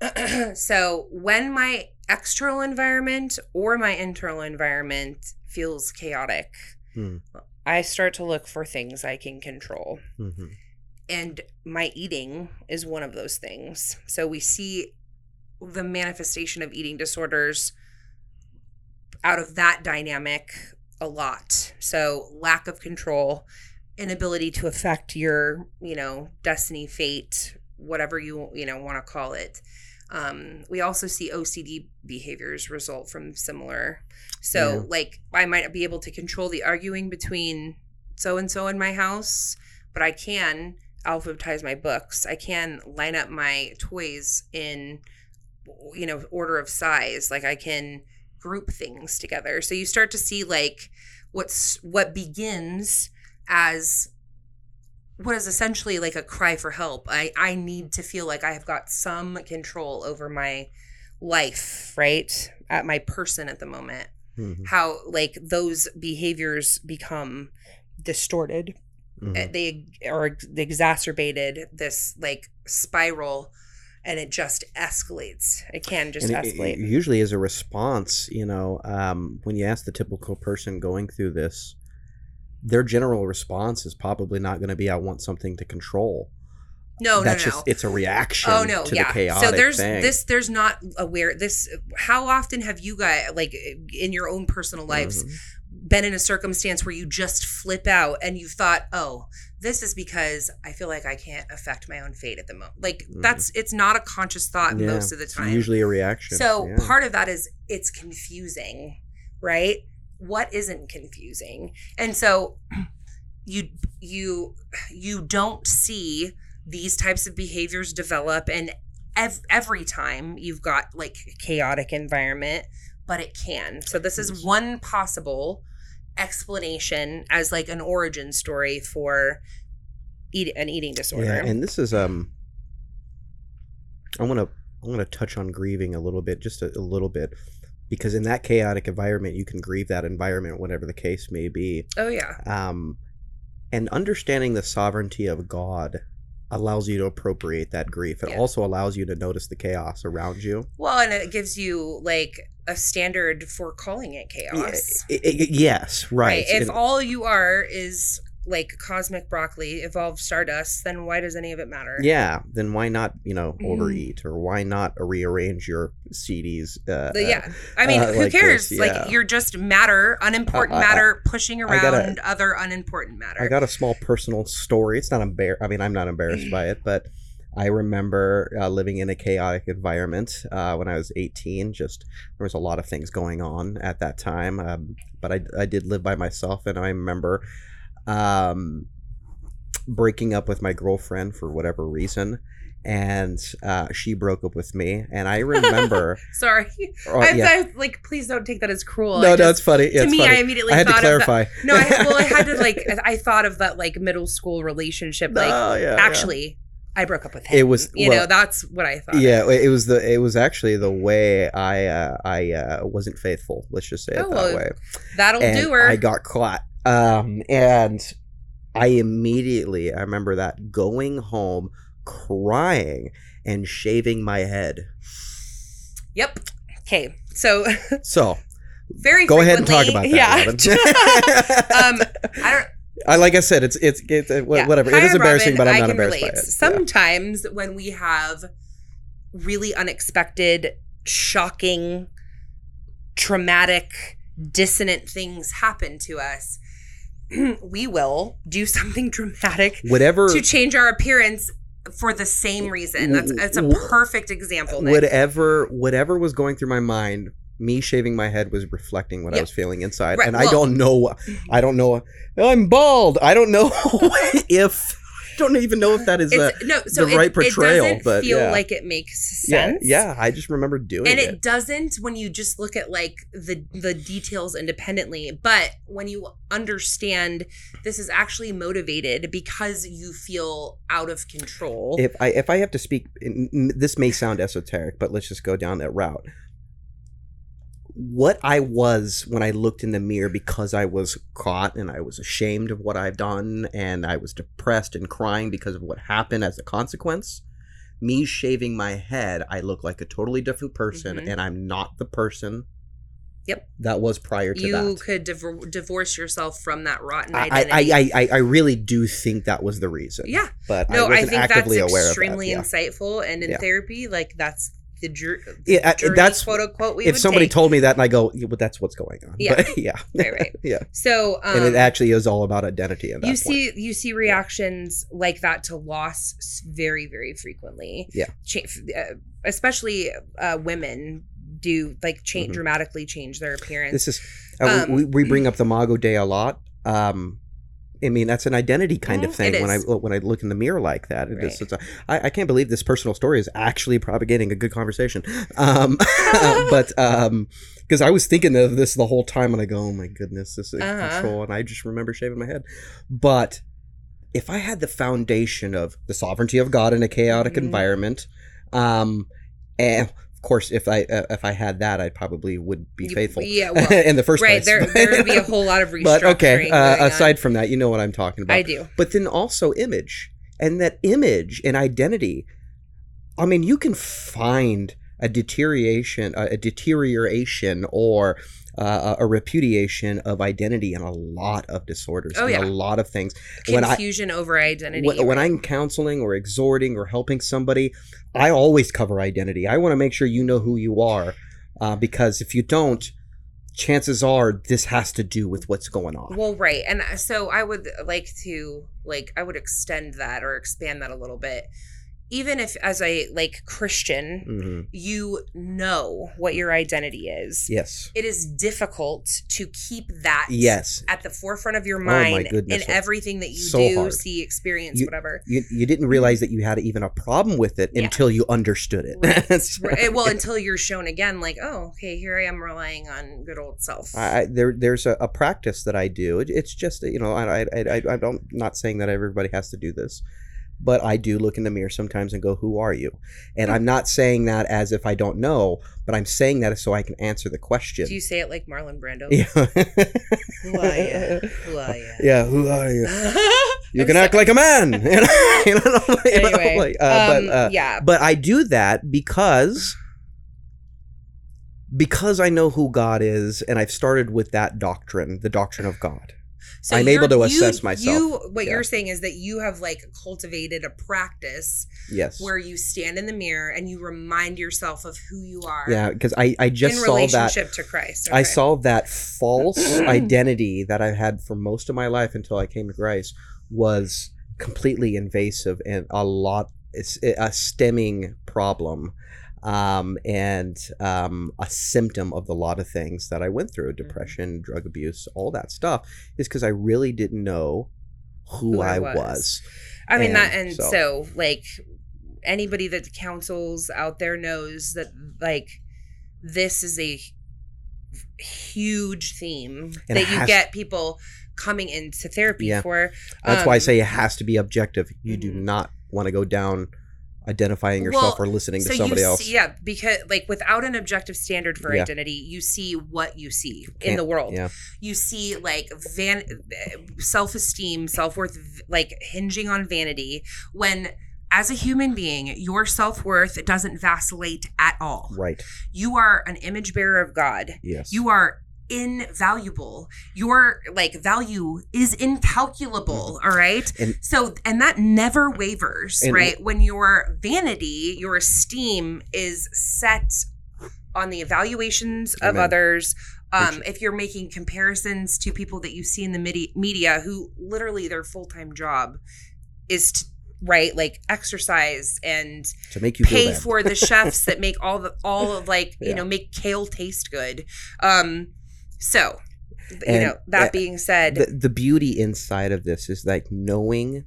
*clears throat* so when my external environment or my internal environment feels chaotic, Hmm. I start to look for things I can control. hmm And my eating is one of those things. So we see the manifestation of eating disorders out of that dynamic a lot. So lack of control, inability to affect your, you know, destiny, fate, whatever you, you know, want to call it. Um, we also see OCD behaviors result from similar. So, Yeah. like, I might not be able to control the arguing between so and so in my house, but I can alphabetize my books. I can line up my toys in, you know, order of size. Like, I can group things together. So you start to see like what's what begins as what is essentially like a cry for help. I I need to feel like I have got some control over my life, right? At my person at the moment. hmm How like those behaviors become distorted. hmm Uh, They are exacerbated this like spiral and it just escalates. It can just and escalate. it usually as a response, you know, um, when you ask the typical person going through this, their general response is probably not going to be, "I want something to control." no, That's no, no. just it's a reaction. Oh no, to yeah. the chaotic so there's thing. this there's not aware this how often have you got like in your own personal lives Mhm. been in a circumstance where you just flip out and you thought, "Oh, this is because I feel like I can't affect my own fate at the moment." Like Mhm. that's it's not a conscious thought Yeah, most of the it's time. usually a reaction. So yeah. part of that is it's confusing, right? What isn't confusing? And so *clears throat* you you you don't see these types of behaviors develop and ev- every time you've got like chaotic environment, but it can. So this is one possible explanation as like an origin story for eat an eating disorder. Yeah, and this is um. I want to I want to touch on grieving a little bit, just a, a little bit, because in that chaotic environment, you can grieve that environment, whatever the case may be. oh yeah. Um, and understanding the sovereignty of God allows you to appropriate that grief. It Yeah. also allows you to notice the chaos around you. Well, and it gives you like a standard for calling it chaos. Y- y- yes, right. If And- all you are is like cosmic broccoli, evolved stardust, then why does any of it matter? yeah, then why not, you know, Mhm. overeat or why not rearrange your CDs? Uh, The- yeah. I mean, uh, who like this, cares? yeah. Like you're just matter, unimportant I- I- matter, pushing around other unimportant matter. I got a small personal story. It's not embar. I mean, I'm not embarrassed by it, but I remember uh, living in a chaotic environment uh, when I was 18. Just there was a lot of things going on at that time, um, but I I did live by myself, and I remember um, breaking up with my girlfriend for whatever reason. And uh, she broke up with me, and I remember. *laughs* Sorry. oh, I, yeah. I, like, please don't take that as cruel. no, I no, it's funny. Yeah, to it's me, funny. I immediately I had to thought clarify. of that. No, I, well, I had to like. *laughs* I thought of that like middle school relationship. Like, No, yeah, actually, I broke up with him. It was- you well, know, that's what I thought. yeah it was the it was actually the way i uh i uh wasn't faithful let's just say it Oh, that well, way that'll and do her. i got caught um and i immediately i remember that going home crying and shaving my head Yep. Okay. So *laughs* so very go ahead and talk about that Yeah. *laughs* Um, I don't. *laughs* I, like i said it's it's, it's uh, wha- yeah. whatever it is embarrassing Robyn. but i'm I not embarrassed relate. by it Yeah. Sometimes when we have really unexpected, shocking, traumatic, dissonant things happen to us, *clears throat* we will do *laughs* something dramatic whatever to change our appearance for the same reason. That's that's a perfect example. Nick. whatever whatever was going through my mind me shaving my head was reflecting what i was feeling inside Right, and i don't know i don't know i'm bald i don't know *laughs* if don't even know if that is uh, It's, no, so the it, right portrayal, it doesn't but feel yeah. like it makes yeah sense. yeah i just remember doing and it, And it doesn't when you just look at like the the details independently but when you understand this is actually motivated because you feel out of control if i if i have to speak this may sound esoteric but let's just go down that route what I was when I looked in the mirror because I was caught and I was ashamed of what I've done and I was depressed and crying because of what happened as a consequence. Me shaving my head, I look like a totally different person Mhm. and I'm not the person Yep. that was prior to you that. could div- divorce yourself from that rotten identity I, I, I, I really do think that was the reason. yeah But no I i, think that's actively aware extremely that. insightful and in Yeah. therapy like that's the jur- Yeah, journey, that's- quote unquote we if somebody take. told me that and I go, yeah, but that's what's going on. Yeah. But, *laughs* yeah. Right, right. *laughs* yeah. so um, and it actually is all about identity. That you point. see you see reactions like that to loss very very frequently Yeah. Cha- uh, especially uh, women do like change Mhm. dramatically change their appearance This is uh, we, Um, we bring up the Imago Dei a lot. Um, I mean, that's an identity kind Mhm, of thing. When I when I look in the mirror like that, it is, Right. it's a, I, I can't believe this personal story is actually propagating a good conversation. Um, *laughs* *laughs* but um, because I was thinking of this the whole time, and I go, "Oh my goodness, this is Uh-huh. control," and I just remember shaving my head. But if I had the foundation of the sovereignty of God in a chaotic Mhm. environment, um, and course, if I uh, if I had that, I probably would be faithful. yeah, well, *laughs* in the first right place. there *laughs* there would be a whole lot of restructuring *laughs* but okay, uh, going on. aside from that, you know what I'm talking about. i do But then also image, and that image and identity. I mean, you can find a deterioration, a, deterioration, or uh, a repudiation of identity in a lot of disorders, Oh, yeah. a lot of things. When I- confusion over identity when, when? I'm counseling or exhorting or helping somebody, I always cover identity. I want to make sure you know who you are, uh, because if you don't, chances are this has to do with what's going on. Well, right. And uh, so I would like to like I would extend that or expand that a little bit. Even if as a like christian hmm you know what your identity is Yes. it is difficult to keep that Yes. at the forefront of your Oh mind goodness. in everything that you So do hard. see experience You- whatever You, you didn't realize that you had even a problem with it Yeah. until you understood it. So- *laughs* Right, well until you're shown again like oh okay here i am relying on good old self I, I- there there's a, a practice that I do. It, it's just you know I, I I I don't not saying that everybody has to do this, but I do look in the mirror sometimes and go, "Who are you?" And I'm not saying that as if I don't know, but I'm saying that so I can answer the question. do you say it like marlon brando yeah. who are you *laughs* who are you yeah. Who are you? *laughs* You I'm can act like a man. *laughs* You know? You know, like- anyway like, uh, um, but uh, yeah but I do that because because I know who God is, and I've started with that doctrine, the doctrine of God. So I'm able to you- assess myself. You, what Yeah. you're saying is that you have like cultivated a practice Yes. where you stand in the mirror and you remind yourself of who you are. Yeah, because I, I just in saw that relationship to Christ. I saw that false *clears throat* identity that I had for most of my life until I came to Christ was completely invasive and a lot it's a stemming problem um, and um, a symptom of the lot of things that I went Mm-hmm. through depression drug abuse all that stuff is because I really didn't know who, Who I I was. was. I mean that, and and so- so. like anybody that counsels out there knows that like this is a huge theme And that you get people coming into therapy Yeah. for. That's why I Um, say it has to be objective. You do mhm. not want to go down identifying yourself Well, or listening to somebody you else. Yeah, because like without an objective standard for Yeah. identity, you see what you see in Can't- the world. Yeah. You see like van self-esteem, self-worth like hinging on vanity when as a human being, your self-worth doesn't vacillate at all. Right. You are an image bearer of God. Yes. You are invaluable. Your like value is incalculable, all right? Mm-hmm. And- so and that never wavers, right? When your vanity, your esteem is set on the evaluations of Amen. others. Um, if you're making comparisons to people that you see in the midi- media who literally their full-time job is to right like exercise and to make you pay for the chefs that make all the *laughs* all of like you know make kale taste good um so you And, know that uh, being said the, the beauty inside of this is like knowing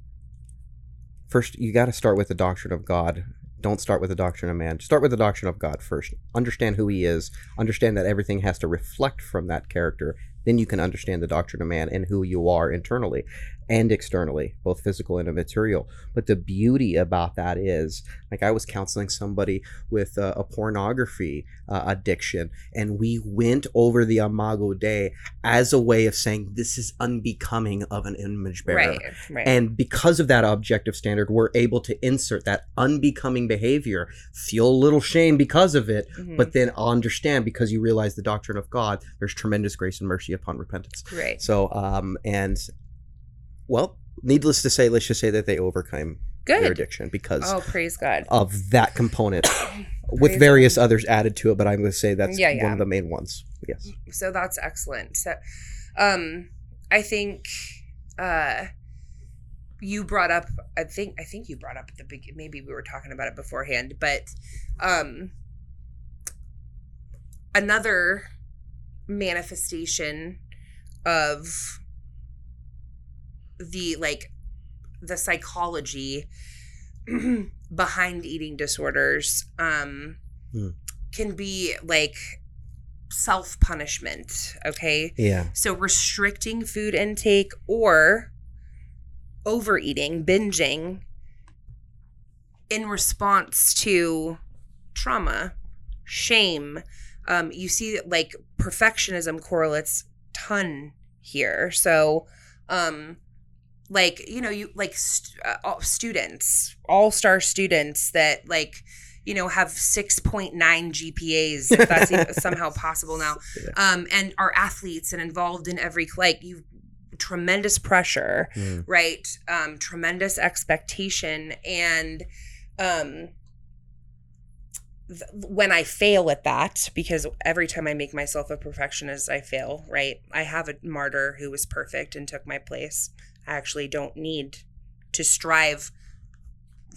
first you got to start with the doctrine of god. Don't start with the doctrine of man. Start with the doctrine of god first. Understand who he is. Understand that everything has to reflect from that character. Then you can understand the doctrine of man and who you are internally and externally both physical and material but the beauty about that is like i was counseling somebody with uh, a pornography uh, addiction and we went over the imago dei as a way of saying this is unbecoming of an image bearer. right right And because of that objective standard, we're able to insert that unbecoming behavior, feel a little shame because of it, Mhm. but then understand because you realize the doctrine of God, there's tremendous grace and mercy upon repentance. right So, um, and well, needless to say, let's just say that they overcame their addiction because oh praise god of that component, *coughs* with various others added to it. But I'm going to say that's Yeah, one yeah. of the main ones. Yes. so that's excellent so um i think uh you brought up i think i think you brought up at the big maybe we were talking about it beforehand but um another manifestation of the like the psychology *clears throat* behind eating disorders um Hmm. can be like self punishment okay Yeah. so restricting food intake or overeating, binging in response to trauma, shame. Um, you see like perfectionism correlates ton here. So, um, like you know, you like st- uh, students, all star students that like you know have 6.9 gpas if that's *laughs* somehow possible now um and are athletes and involved in every like you tremendous pressure Mm. right um tremendous expectation and um th- when i fail at that because every time i make myself a perfectionist i fail right? I have a martyr who was perfect and took my place actually don't need to strive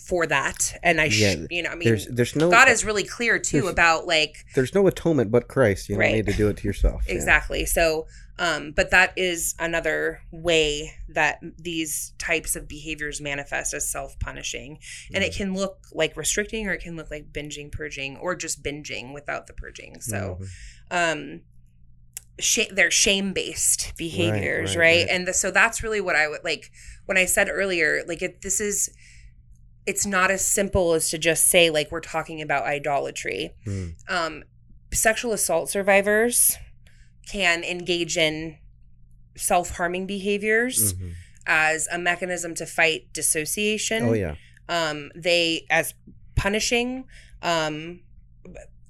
for that and i sh- Yeah, you know i mean there's there's no god is really clear too about like there's no atonement but Christ. You don't need to do it to yourself. Yeah. exactly so um but that is another way that these types of behaviors manifest as self-punishing and it can look like restricting or it can look like binging purging or just binging without the purging so Mhm. um sh- they're shame based behaviors right, right, right. and the, so that's really what i would like when i said earlier like it, this is it's not as simple as to just say like we're talking about idolatry Mm. um sexual assault survivors can engage in self-harming behaviors Mhm. as a mechanism to fight dissociation Oh yeah. um they as punishing um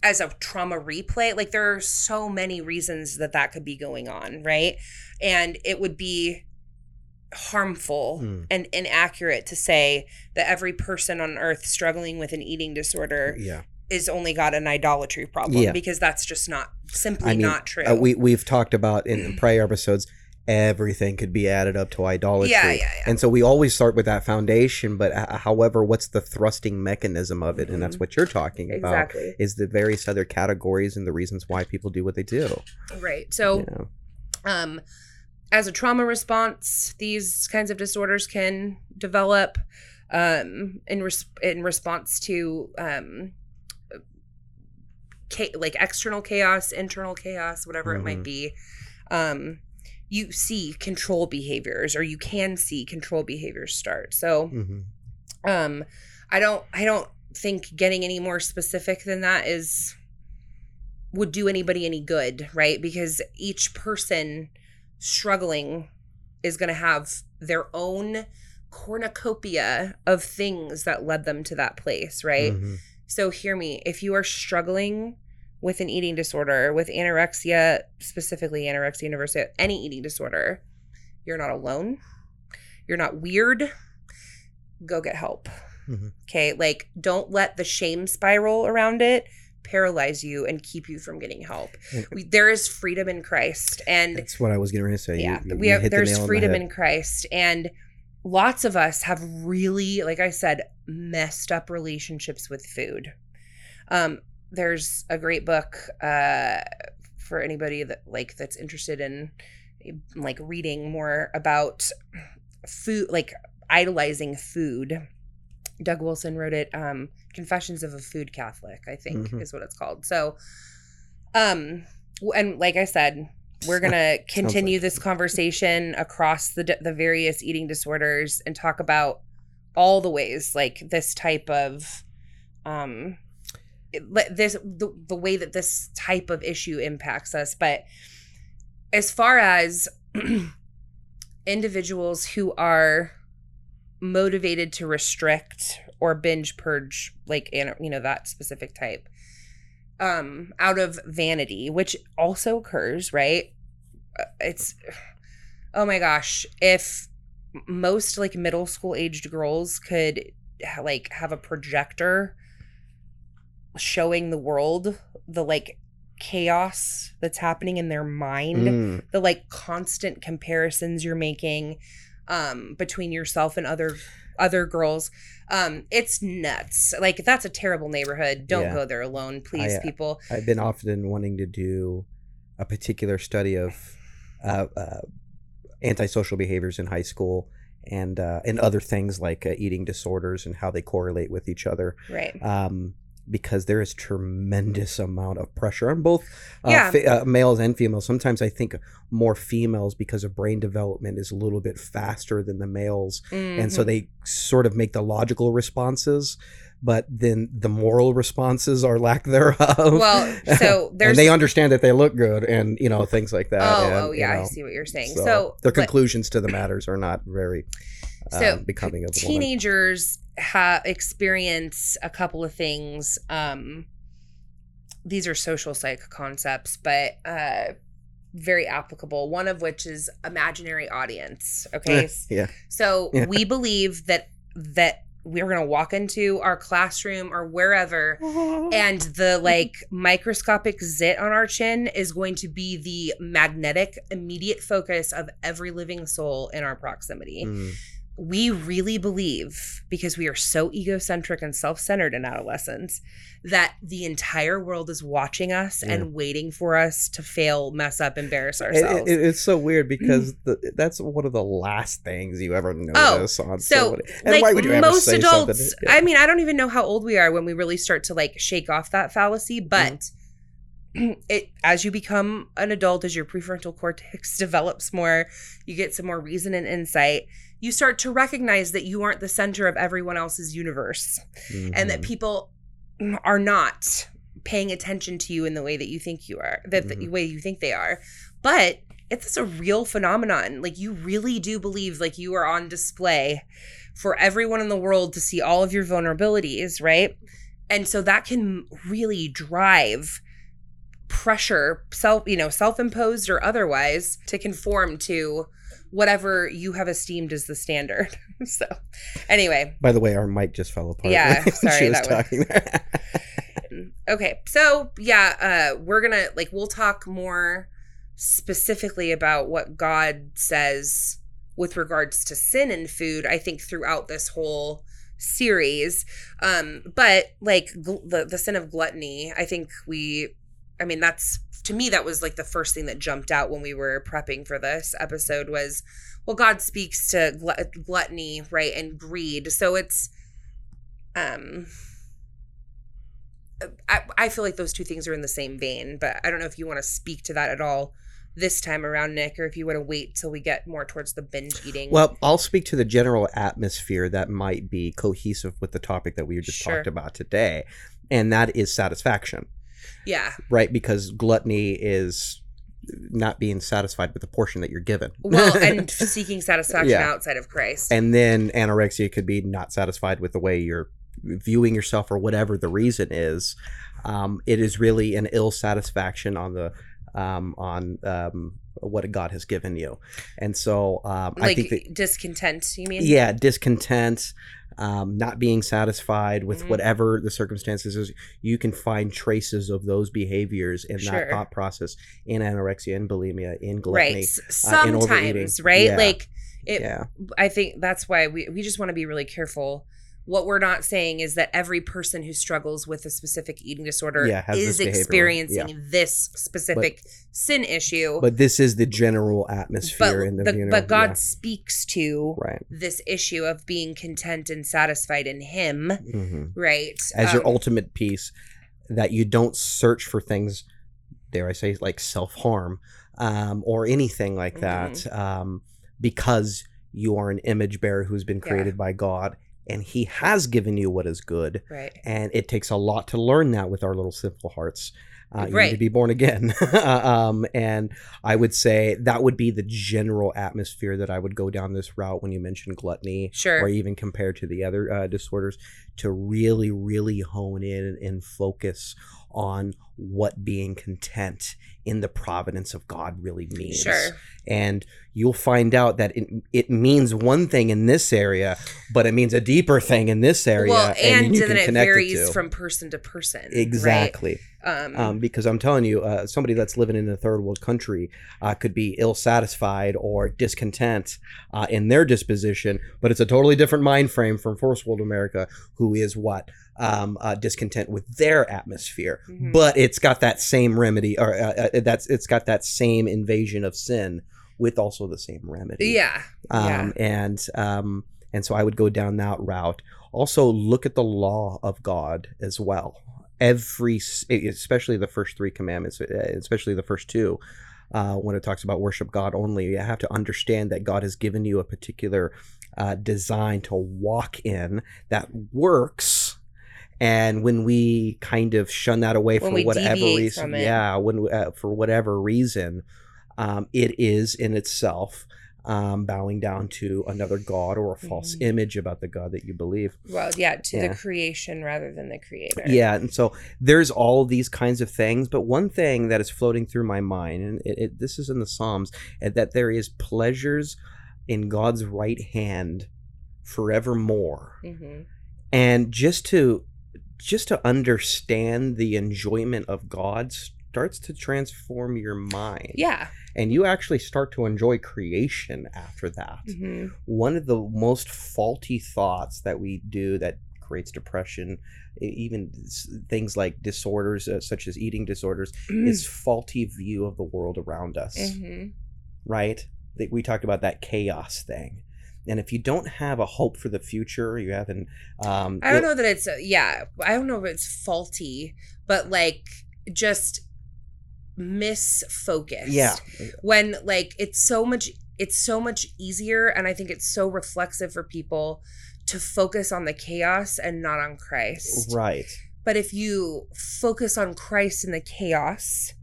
as a trauma replay like there are so many reasons that that could be going on right and it would be harmful Mm. and inaccurate to say that every person on earth struggling with an eating disorder Yeah. is only got an idolatry problem Yeah. because that's just not simply I mean, not true Uh, we we've talked about in prior episodes. Everything could be added up to idolatry. yeah yeah yeah And so we always start with that foundation, but h- however, what's the thrusting mechanism of it? And that's Mhm. what you're talking about exactly is the various other categories and the reasons why people do what they do. right so you know? um as a trauma response these kinds of disorders can develop um in res- in response to um cha- like external chaos internal chaos whatever it might Mhm. be um you see control behaviors or you can see control behaviors start so Mhm. um i don't i don't think getting any more specific than that is would do anybody any good right because each person struggling is going to have their own cornucopia of things that led them to that place right Mhm. so hear me if you are struggling with an eating disorder with anorexia specifically anorexia nervosa any eating disorder you're not alone. You're not weird. Go get help. Mhm. okay? Like don't let the shame spiral around it. Paralyze you and keep you from getting help. We, there is freedom in christ and That's what I was getting ready to say. Yeah you, we have there's the freedom in christ and lots of us have really like i said messed up relationships with food. Um there's a great book uh for anybody that like that's interested in like reading more about food like idolizing food doug wilson wrote it um confessions of a food catholic i think Mhm. is what it's called so um and like i said we're gonna *laughs* continue like- this conversation across the the various eating disorders and talk about all the ways like this type of um it- this the, the way that this type of issue impacts us but as far as *clears throat* individuals who are motivated to restrict or binge purge like you know that specific type um out of vanity which also occurs right? Uh, it's oh my gosh if most like middle school aged girls could like have a projector showing the world the like chaos that's happening in their mind Mm. the like constant comparisons you're making um between yourself and other other girls um it's nuts like that's a terrible neighborhood don't Yeah. go there alone please I, uh, people I've been often wanting to do a particular study of uh, uh, antisocial behaviors in high school and uh, and other things like uh, eating disorders and how they correlate with each other. right Um, because there is tremendous amount of pressure on both uh, Yeah. uh, males and females. Sometimes I think more females because of brain development is a little bit faster than the males, and so Mhm. they sort of make the logical responses. But then the moral responses are lack thereof. well *laughs* so there's and they understand that they look good and you know things like that oh and, oh you yeah i see what you're saying so, so, their but conclusions to the matters are not very So, becoming of teenagers have experience a couple of things um these are social psych concepts but uh very applicable one of which is imaginary audience okay? Yeah. so *laughs* Yeah. we believe that that we're going to walk into our classroom or wherever *laughs* and the like microscopic zit on our chin is going to be the magnetic immediate focus of every living soul in our proximity. Mm, we really believe because we are so egocentric and self-centered in adolescence that the entire world is watching us Yeah. and waiting for us to fail, mess up, embarrass It- ourselves. it- it's so weird *clears throat* because the, that's one of the last things you ever oh, notice on Oh, so, somebody. And like why would you ever most adults? Yeah. i mean i don't even know how old we are when we really start to like shake off that fallacy but mm-hmm. *clears throat* it as you become an adult as your prefrontal cortex *laughs* develops more you get some more reason and insight you start to recognize that you aren't the center of everyone else's universe and that Mhm. people are not paying attention to you in the way that you think you are that the Mhm. way you think they are but it's a real phenomenon like you really do believe like you are on display for everyone in the world to see all of your vulnerabilities right and so that can really drive pressure self you know self-imposed or otherwise to conform to whatever you have esteemed as the standard *laughs* so anyway By the way, our mic just fell apart. Yeah, *laughs* sorry, she was talking there. *laughs* okay so yeah uh we're gonna like we'll talk more specifically about what god says with regards to sin and food i think throughout this whole series um but like gl- the the sin of gluttony i think we i mean that's to me that was like the first thing that jumped out when we were prepping for this episode was well god speaks to glut- gluttony right and greed so it's um I, I feel like those two things are in the same vein, but I don't know if you want to speak to that at all this time around, Nick, or if you want to wait till we get more towards the binge eating. Well, I'll speak to the general atmosphere that might be cohesive with the topic that we just Sure. talked about today, and that is satisfaction, yeah. right? Because gluttony is not being satisfied with the portion that you're given. Well, and *laughs* seeking satisfaction Yeah. outside of Christ. and then anorexia could be not satisfied with the way you're viewing yourself or whatever the reason is. Um, it is really an ill satisfaction on the um, on um, what God has given you, and so um, I think that discontent, you mean? yeah discontent um, not being satisfied with Mhm. whatever the circumstances is you can find traces of those behaviors in Sure. that thought process in anorexia in bulimia in gluttony Right. Uh. Sometimes, right? Yeah. Like it yeah I think that's why we we just want to be really careful. What we're not saying is that every person who struggles with a specific eating disorder Yeah, is this experiencing this specific sin issue. but this is the general atmosphere but, in the, the- you know, but God yeah, speaks to right this issue of being content and satisfied in Him, hmm right? as your Um, ultimate piece that you don't search for things dare i say like self-harm um, or anything like that Mm-hmm. um, because you are an image bearer who's been Yeah. created by god and he has given you what is good right. and it takes a lot to learn that with our little sinful hearts uh, you need to be born again *laughs* um, and i would say that would be the general atmosphere that i would go down this route when you mentioned gluttony Sure. or even compared to the other uh, disorders to really really hone in and focus on what being content in the providence of god really means Sure. and you'll find out that it, it means one thing in this area but it means a deeper thing in this area well, and, you then can it varies to. from person to person. right? exactly Um, um, because I'm telling you, uh, somebody that's living in a third world country uh, could be ill satisfied or discontent uh, in their disposition, but it's a totally different mind frame from first world America, who is what um, uh, discontent with their atmosphere, Mhm. but it's got that same remedy, or uh, uh, that's it's got that same invasion of sin with also the same remedy yeah. yeah. um, and um, and so I would go down that route. Also, look at the law of God as well. Every, especially the first three commandments, uh, especially the first two, uh, when it talks about worship God only, you have to understand that God has given you a particular uh, design to walk in that works. And when we kind of shun that away When for whatever reason, yeah, when we- uh, for whatever reason, um, it is in itself um, bowing down to another god or a false Mhm. image about the god that you believe. Well, yeah, to Yeah. the creation rather than the creator. Yeah, and so there's all these kinds of things, but one thing that is floating through my mind, and it, it, this is in the Psalms, that there is pleasures in God's right hand forevermore, hmm and just to just to understand the enjoyment of God starts to transform your mind. Yeah. And you actually start to enjoy creation after that. hmm One of the most faulty thoughts that we do that creates depression, even things like disorders uh, such as eating disorders, is faulty view of the world around us hmm right? We talked about that chaos thing. And if you don't have a hope for the future, you haven't. Um, I don't it- know that it's uh, yeah. I don't know if it's faulty, but like just misfocused. Yeah, When like it's so much it's so much easier and I think it's so reflexive for people to focus on the chaos and not on Christ. right. But if you focus on Christ in the chaos,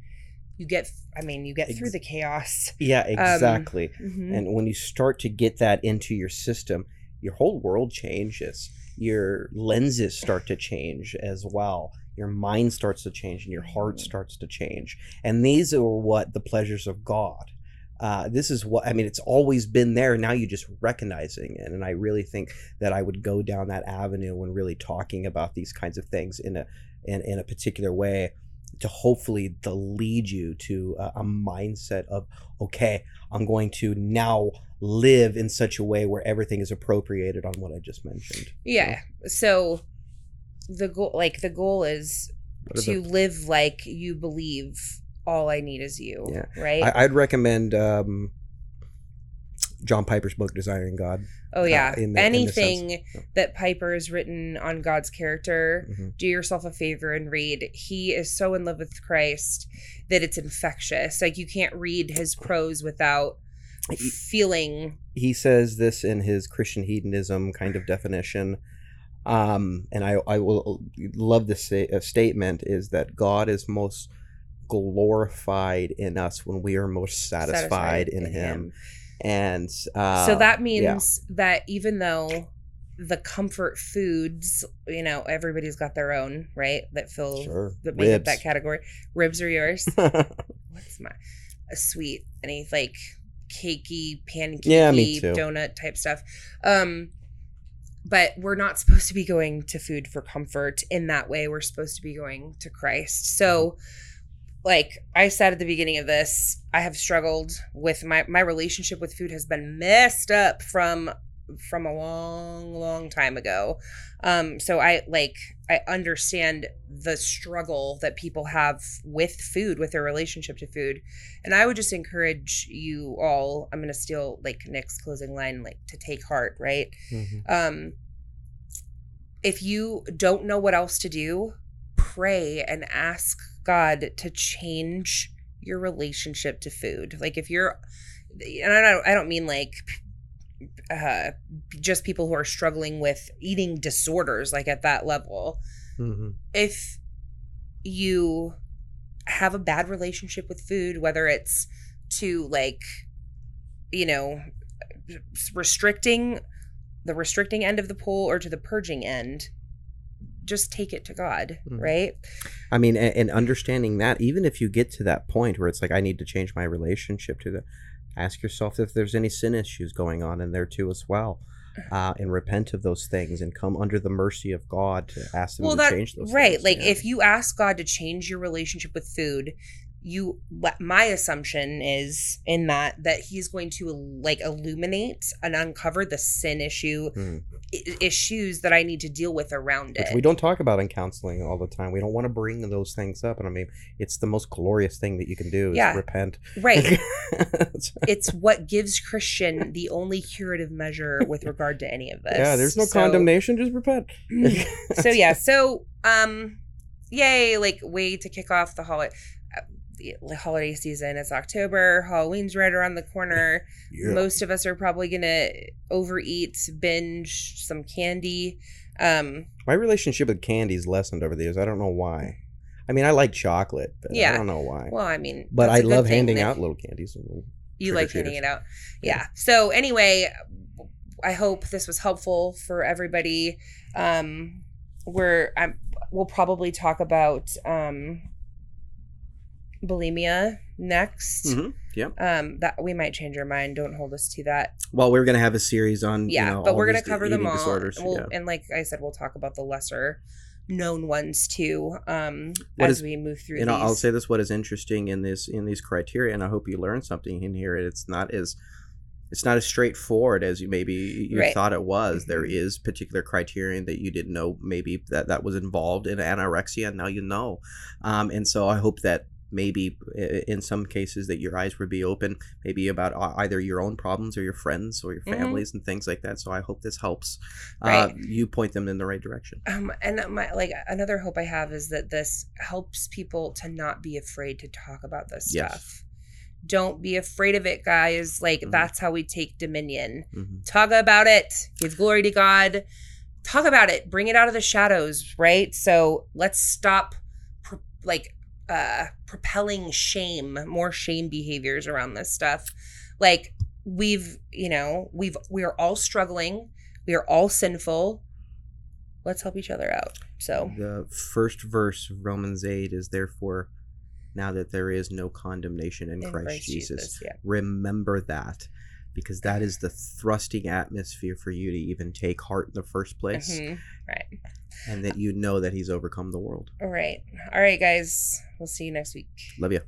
you get I mean, you get through the chaos. *laughs* Yeah, exactly. Mhm. And when you start to get that into your system, your whole world changes. Your lenses start to change as well. Your mind starts to change, and your heart starts to change. And these are what the pleasures of God. Uh, this is what I mean. It's always been there. Now you're just recognizing it, and I really think that I would go down that avenue when really talking about these kinds of things in a in, in a particular way to hopefully to lead you to a, a mindset of okay, I'm going to now live in such a way where everything is appropriated on what I just mentioned. Yeah. So the goal like the goal is to the- live like you believe all I need is you. Yeah. Right? I, I'd recommend um, John Piper's book, Desiring God. oh yeah. in the- in the Anything that Piper has written on God's character, Mhm. do yourself a favor and read. He is so in love with Christ that it's infectious. Like you can't read his prose without He- feeling he says this in his Christian hedonism kind of definition. Um, and I, I will love this uh, statement is that God is most glorified in us when we are most satisfied, in, him. And uh, so that yeah. means that even though the comfort foods, you know, everybody's got their own, right? That fill Sure. that make up that category. Ribs are yours. *laughs* What's my a sweet any like cakey, pancakey, Yeah, donut type stuff. Um but we're not supposed to be going to food for comfort in that way. We're supposed to be going to Christ. So like I said at the beginning of this, I have struggled with my my relationship with food has been messed up from from a long long time ago. Um so I like I understand the struggle that people have with food, with their relationship to food. And I would just encourage you all, I'm going to steal like Nick's closing line, like to take heart, right? Mhm. Um, if you don't know what else to do, pray and ask God to change your relationship to food. Like if you're, and I don't, I don't mean like uh, just people who are struggling with eating disorders, like at that level. Mhm. If you have a bad relationship with food, whether it's to like, you know, restricting the restricting end of the pole or to the purging end, just take it to God, Mhm. right? I mean, and, and understanding that, even if you get to that point where it's like, I need to change my relationship to the, ask yourself if there's any sin issues going on in there too as well, *sighs* uh, and repent of those things and come under the mercy of God to ask Him well to that change those. Things. Right things. like Yeah. if you ask god to change your relationship with food you my assumption is in that that he's going to like illuminate and uncover the sin issue Hmm. i- issues that i need to deal with around which it we don't talk about in counseling all the time. We don't want to bring those things up, and I mean, it's the most glorious thing that you can do is Yeah. repent. right *laughs* it's what gives christian the only curative measure with regard to any of this *laughs* yeah, there's no So- condemnation, just repent. so *laughs* yeah so um yay like way to kick off the holiday holiday season it's october halloween's right around the corner Yeah. most of us are probably gonna overeat binge some candy um My relationship with candy's lessened over the years. I don't know why. I mean, I like chocolate, but Yeah. I don't know why. well i mean but I love handing out little candies. little- you like handing it out yeah so anyway i hope this was helpful for everybody um we're i'm we'll probably talk about um bulimia next Mhm, yeah. um that we might change our mind don't hold us to that Well, we're gonna have a series on yeah you know, but all we're gonna cover them all disorders. and, we'll, yeah. and like i said we'll talk about the lesser known ones too um What as is- we move through and these I'll, I'll say this: what is interesting in this in these criteria, and I hope you learn something in here. It's not as it's not as straightforward as you maybe you Right. thought it was. There Mhm. is particular criterion that you didn't know maybe that that was involved in anorexia, and now you know. Um, and so I hope that maybe in some cases that your eyes would be open, maybe about uh, either your own problems or your friends or your Mhm. families and things like that. So I hope this helps uh, Right. you point them in the right direction. um and my like another hope i have is that this helps people to not be afraid to talk about this Yes. stuff don't be afraid of it guys like Mhm. that's how we take dominion hmm talk about it give glory to god talk about it bring it out of the shadows right so let's stop like uh propelling shame more shame behaviors around this stuff. Like we've you know we've we are all struggling. We are all sinful. Let's help each other out. So. The first verse of Romans 8 is therefore now that there is no condemnation in, in Christ, Jesus. yeah. Remember that because that is the thrusting atmosphere for you to even take heart in the first place Mhm. right and that you know that he's overcome the world. all right all right guys we'll see you next week Love you.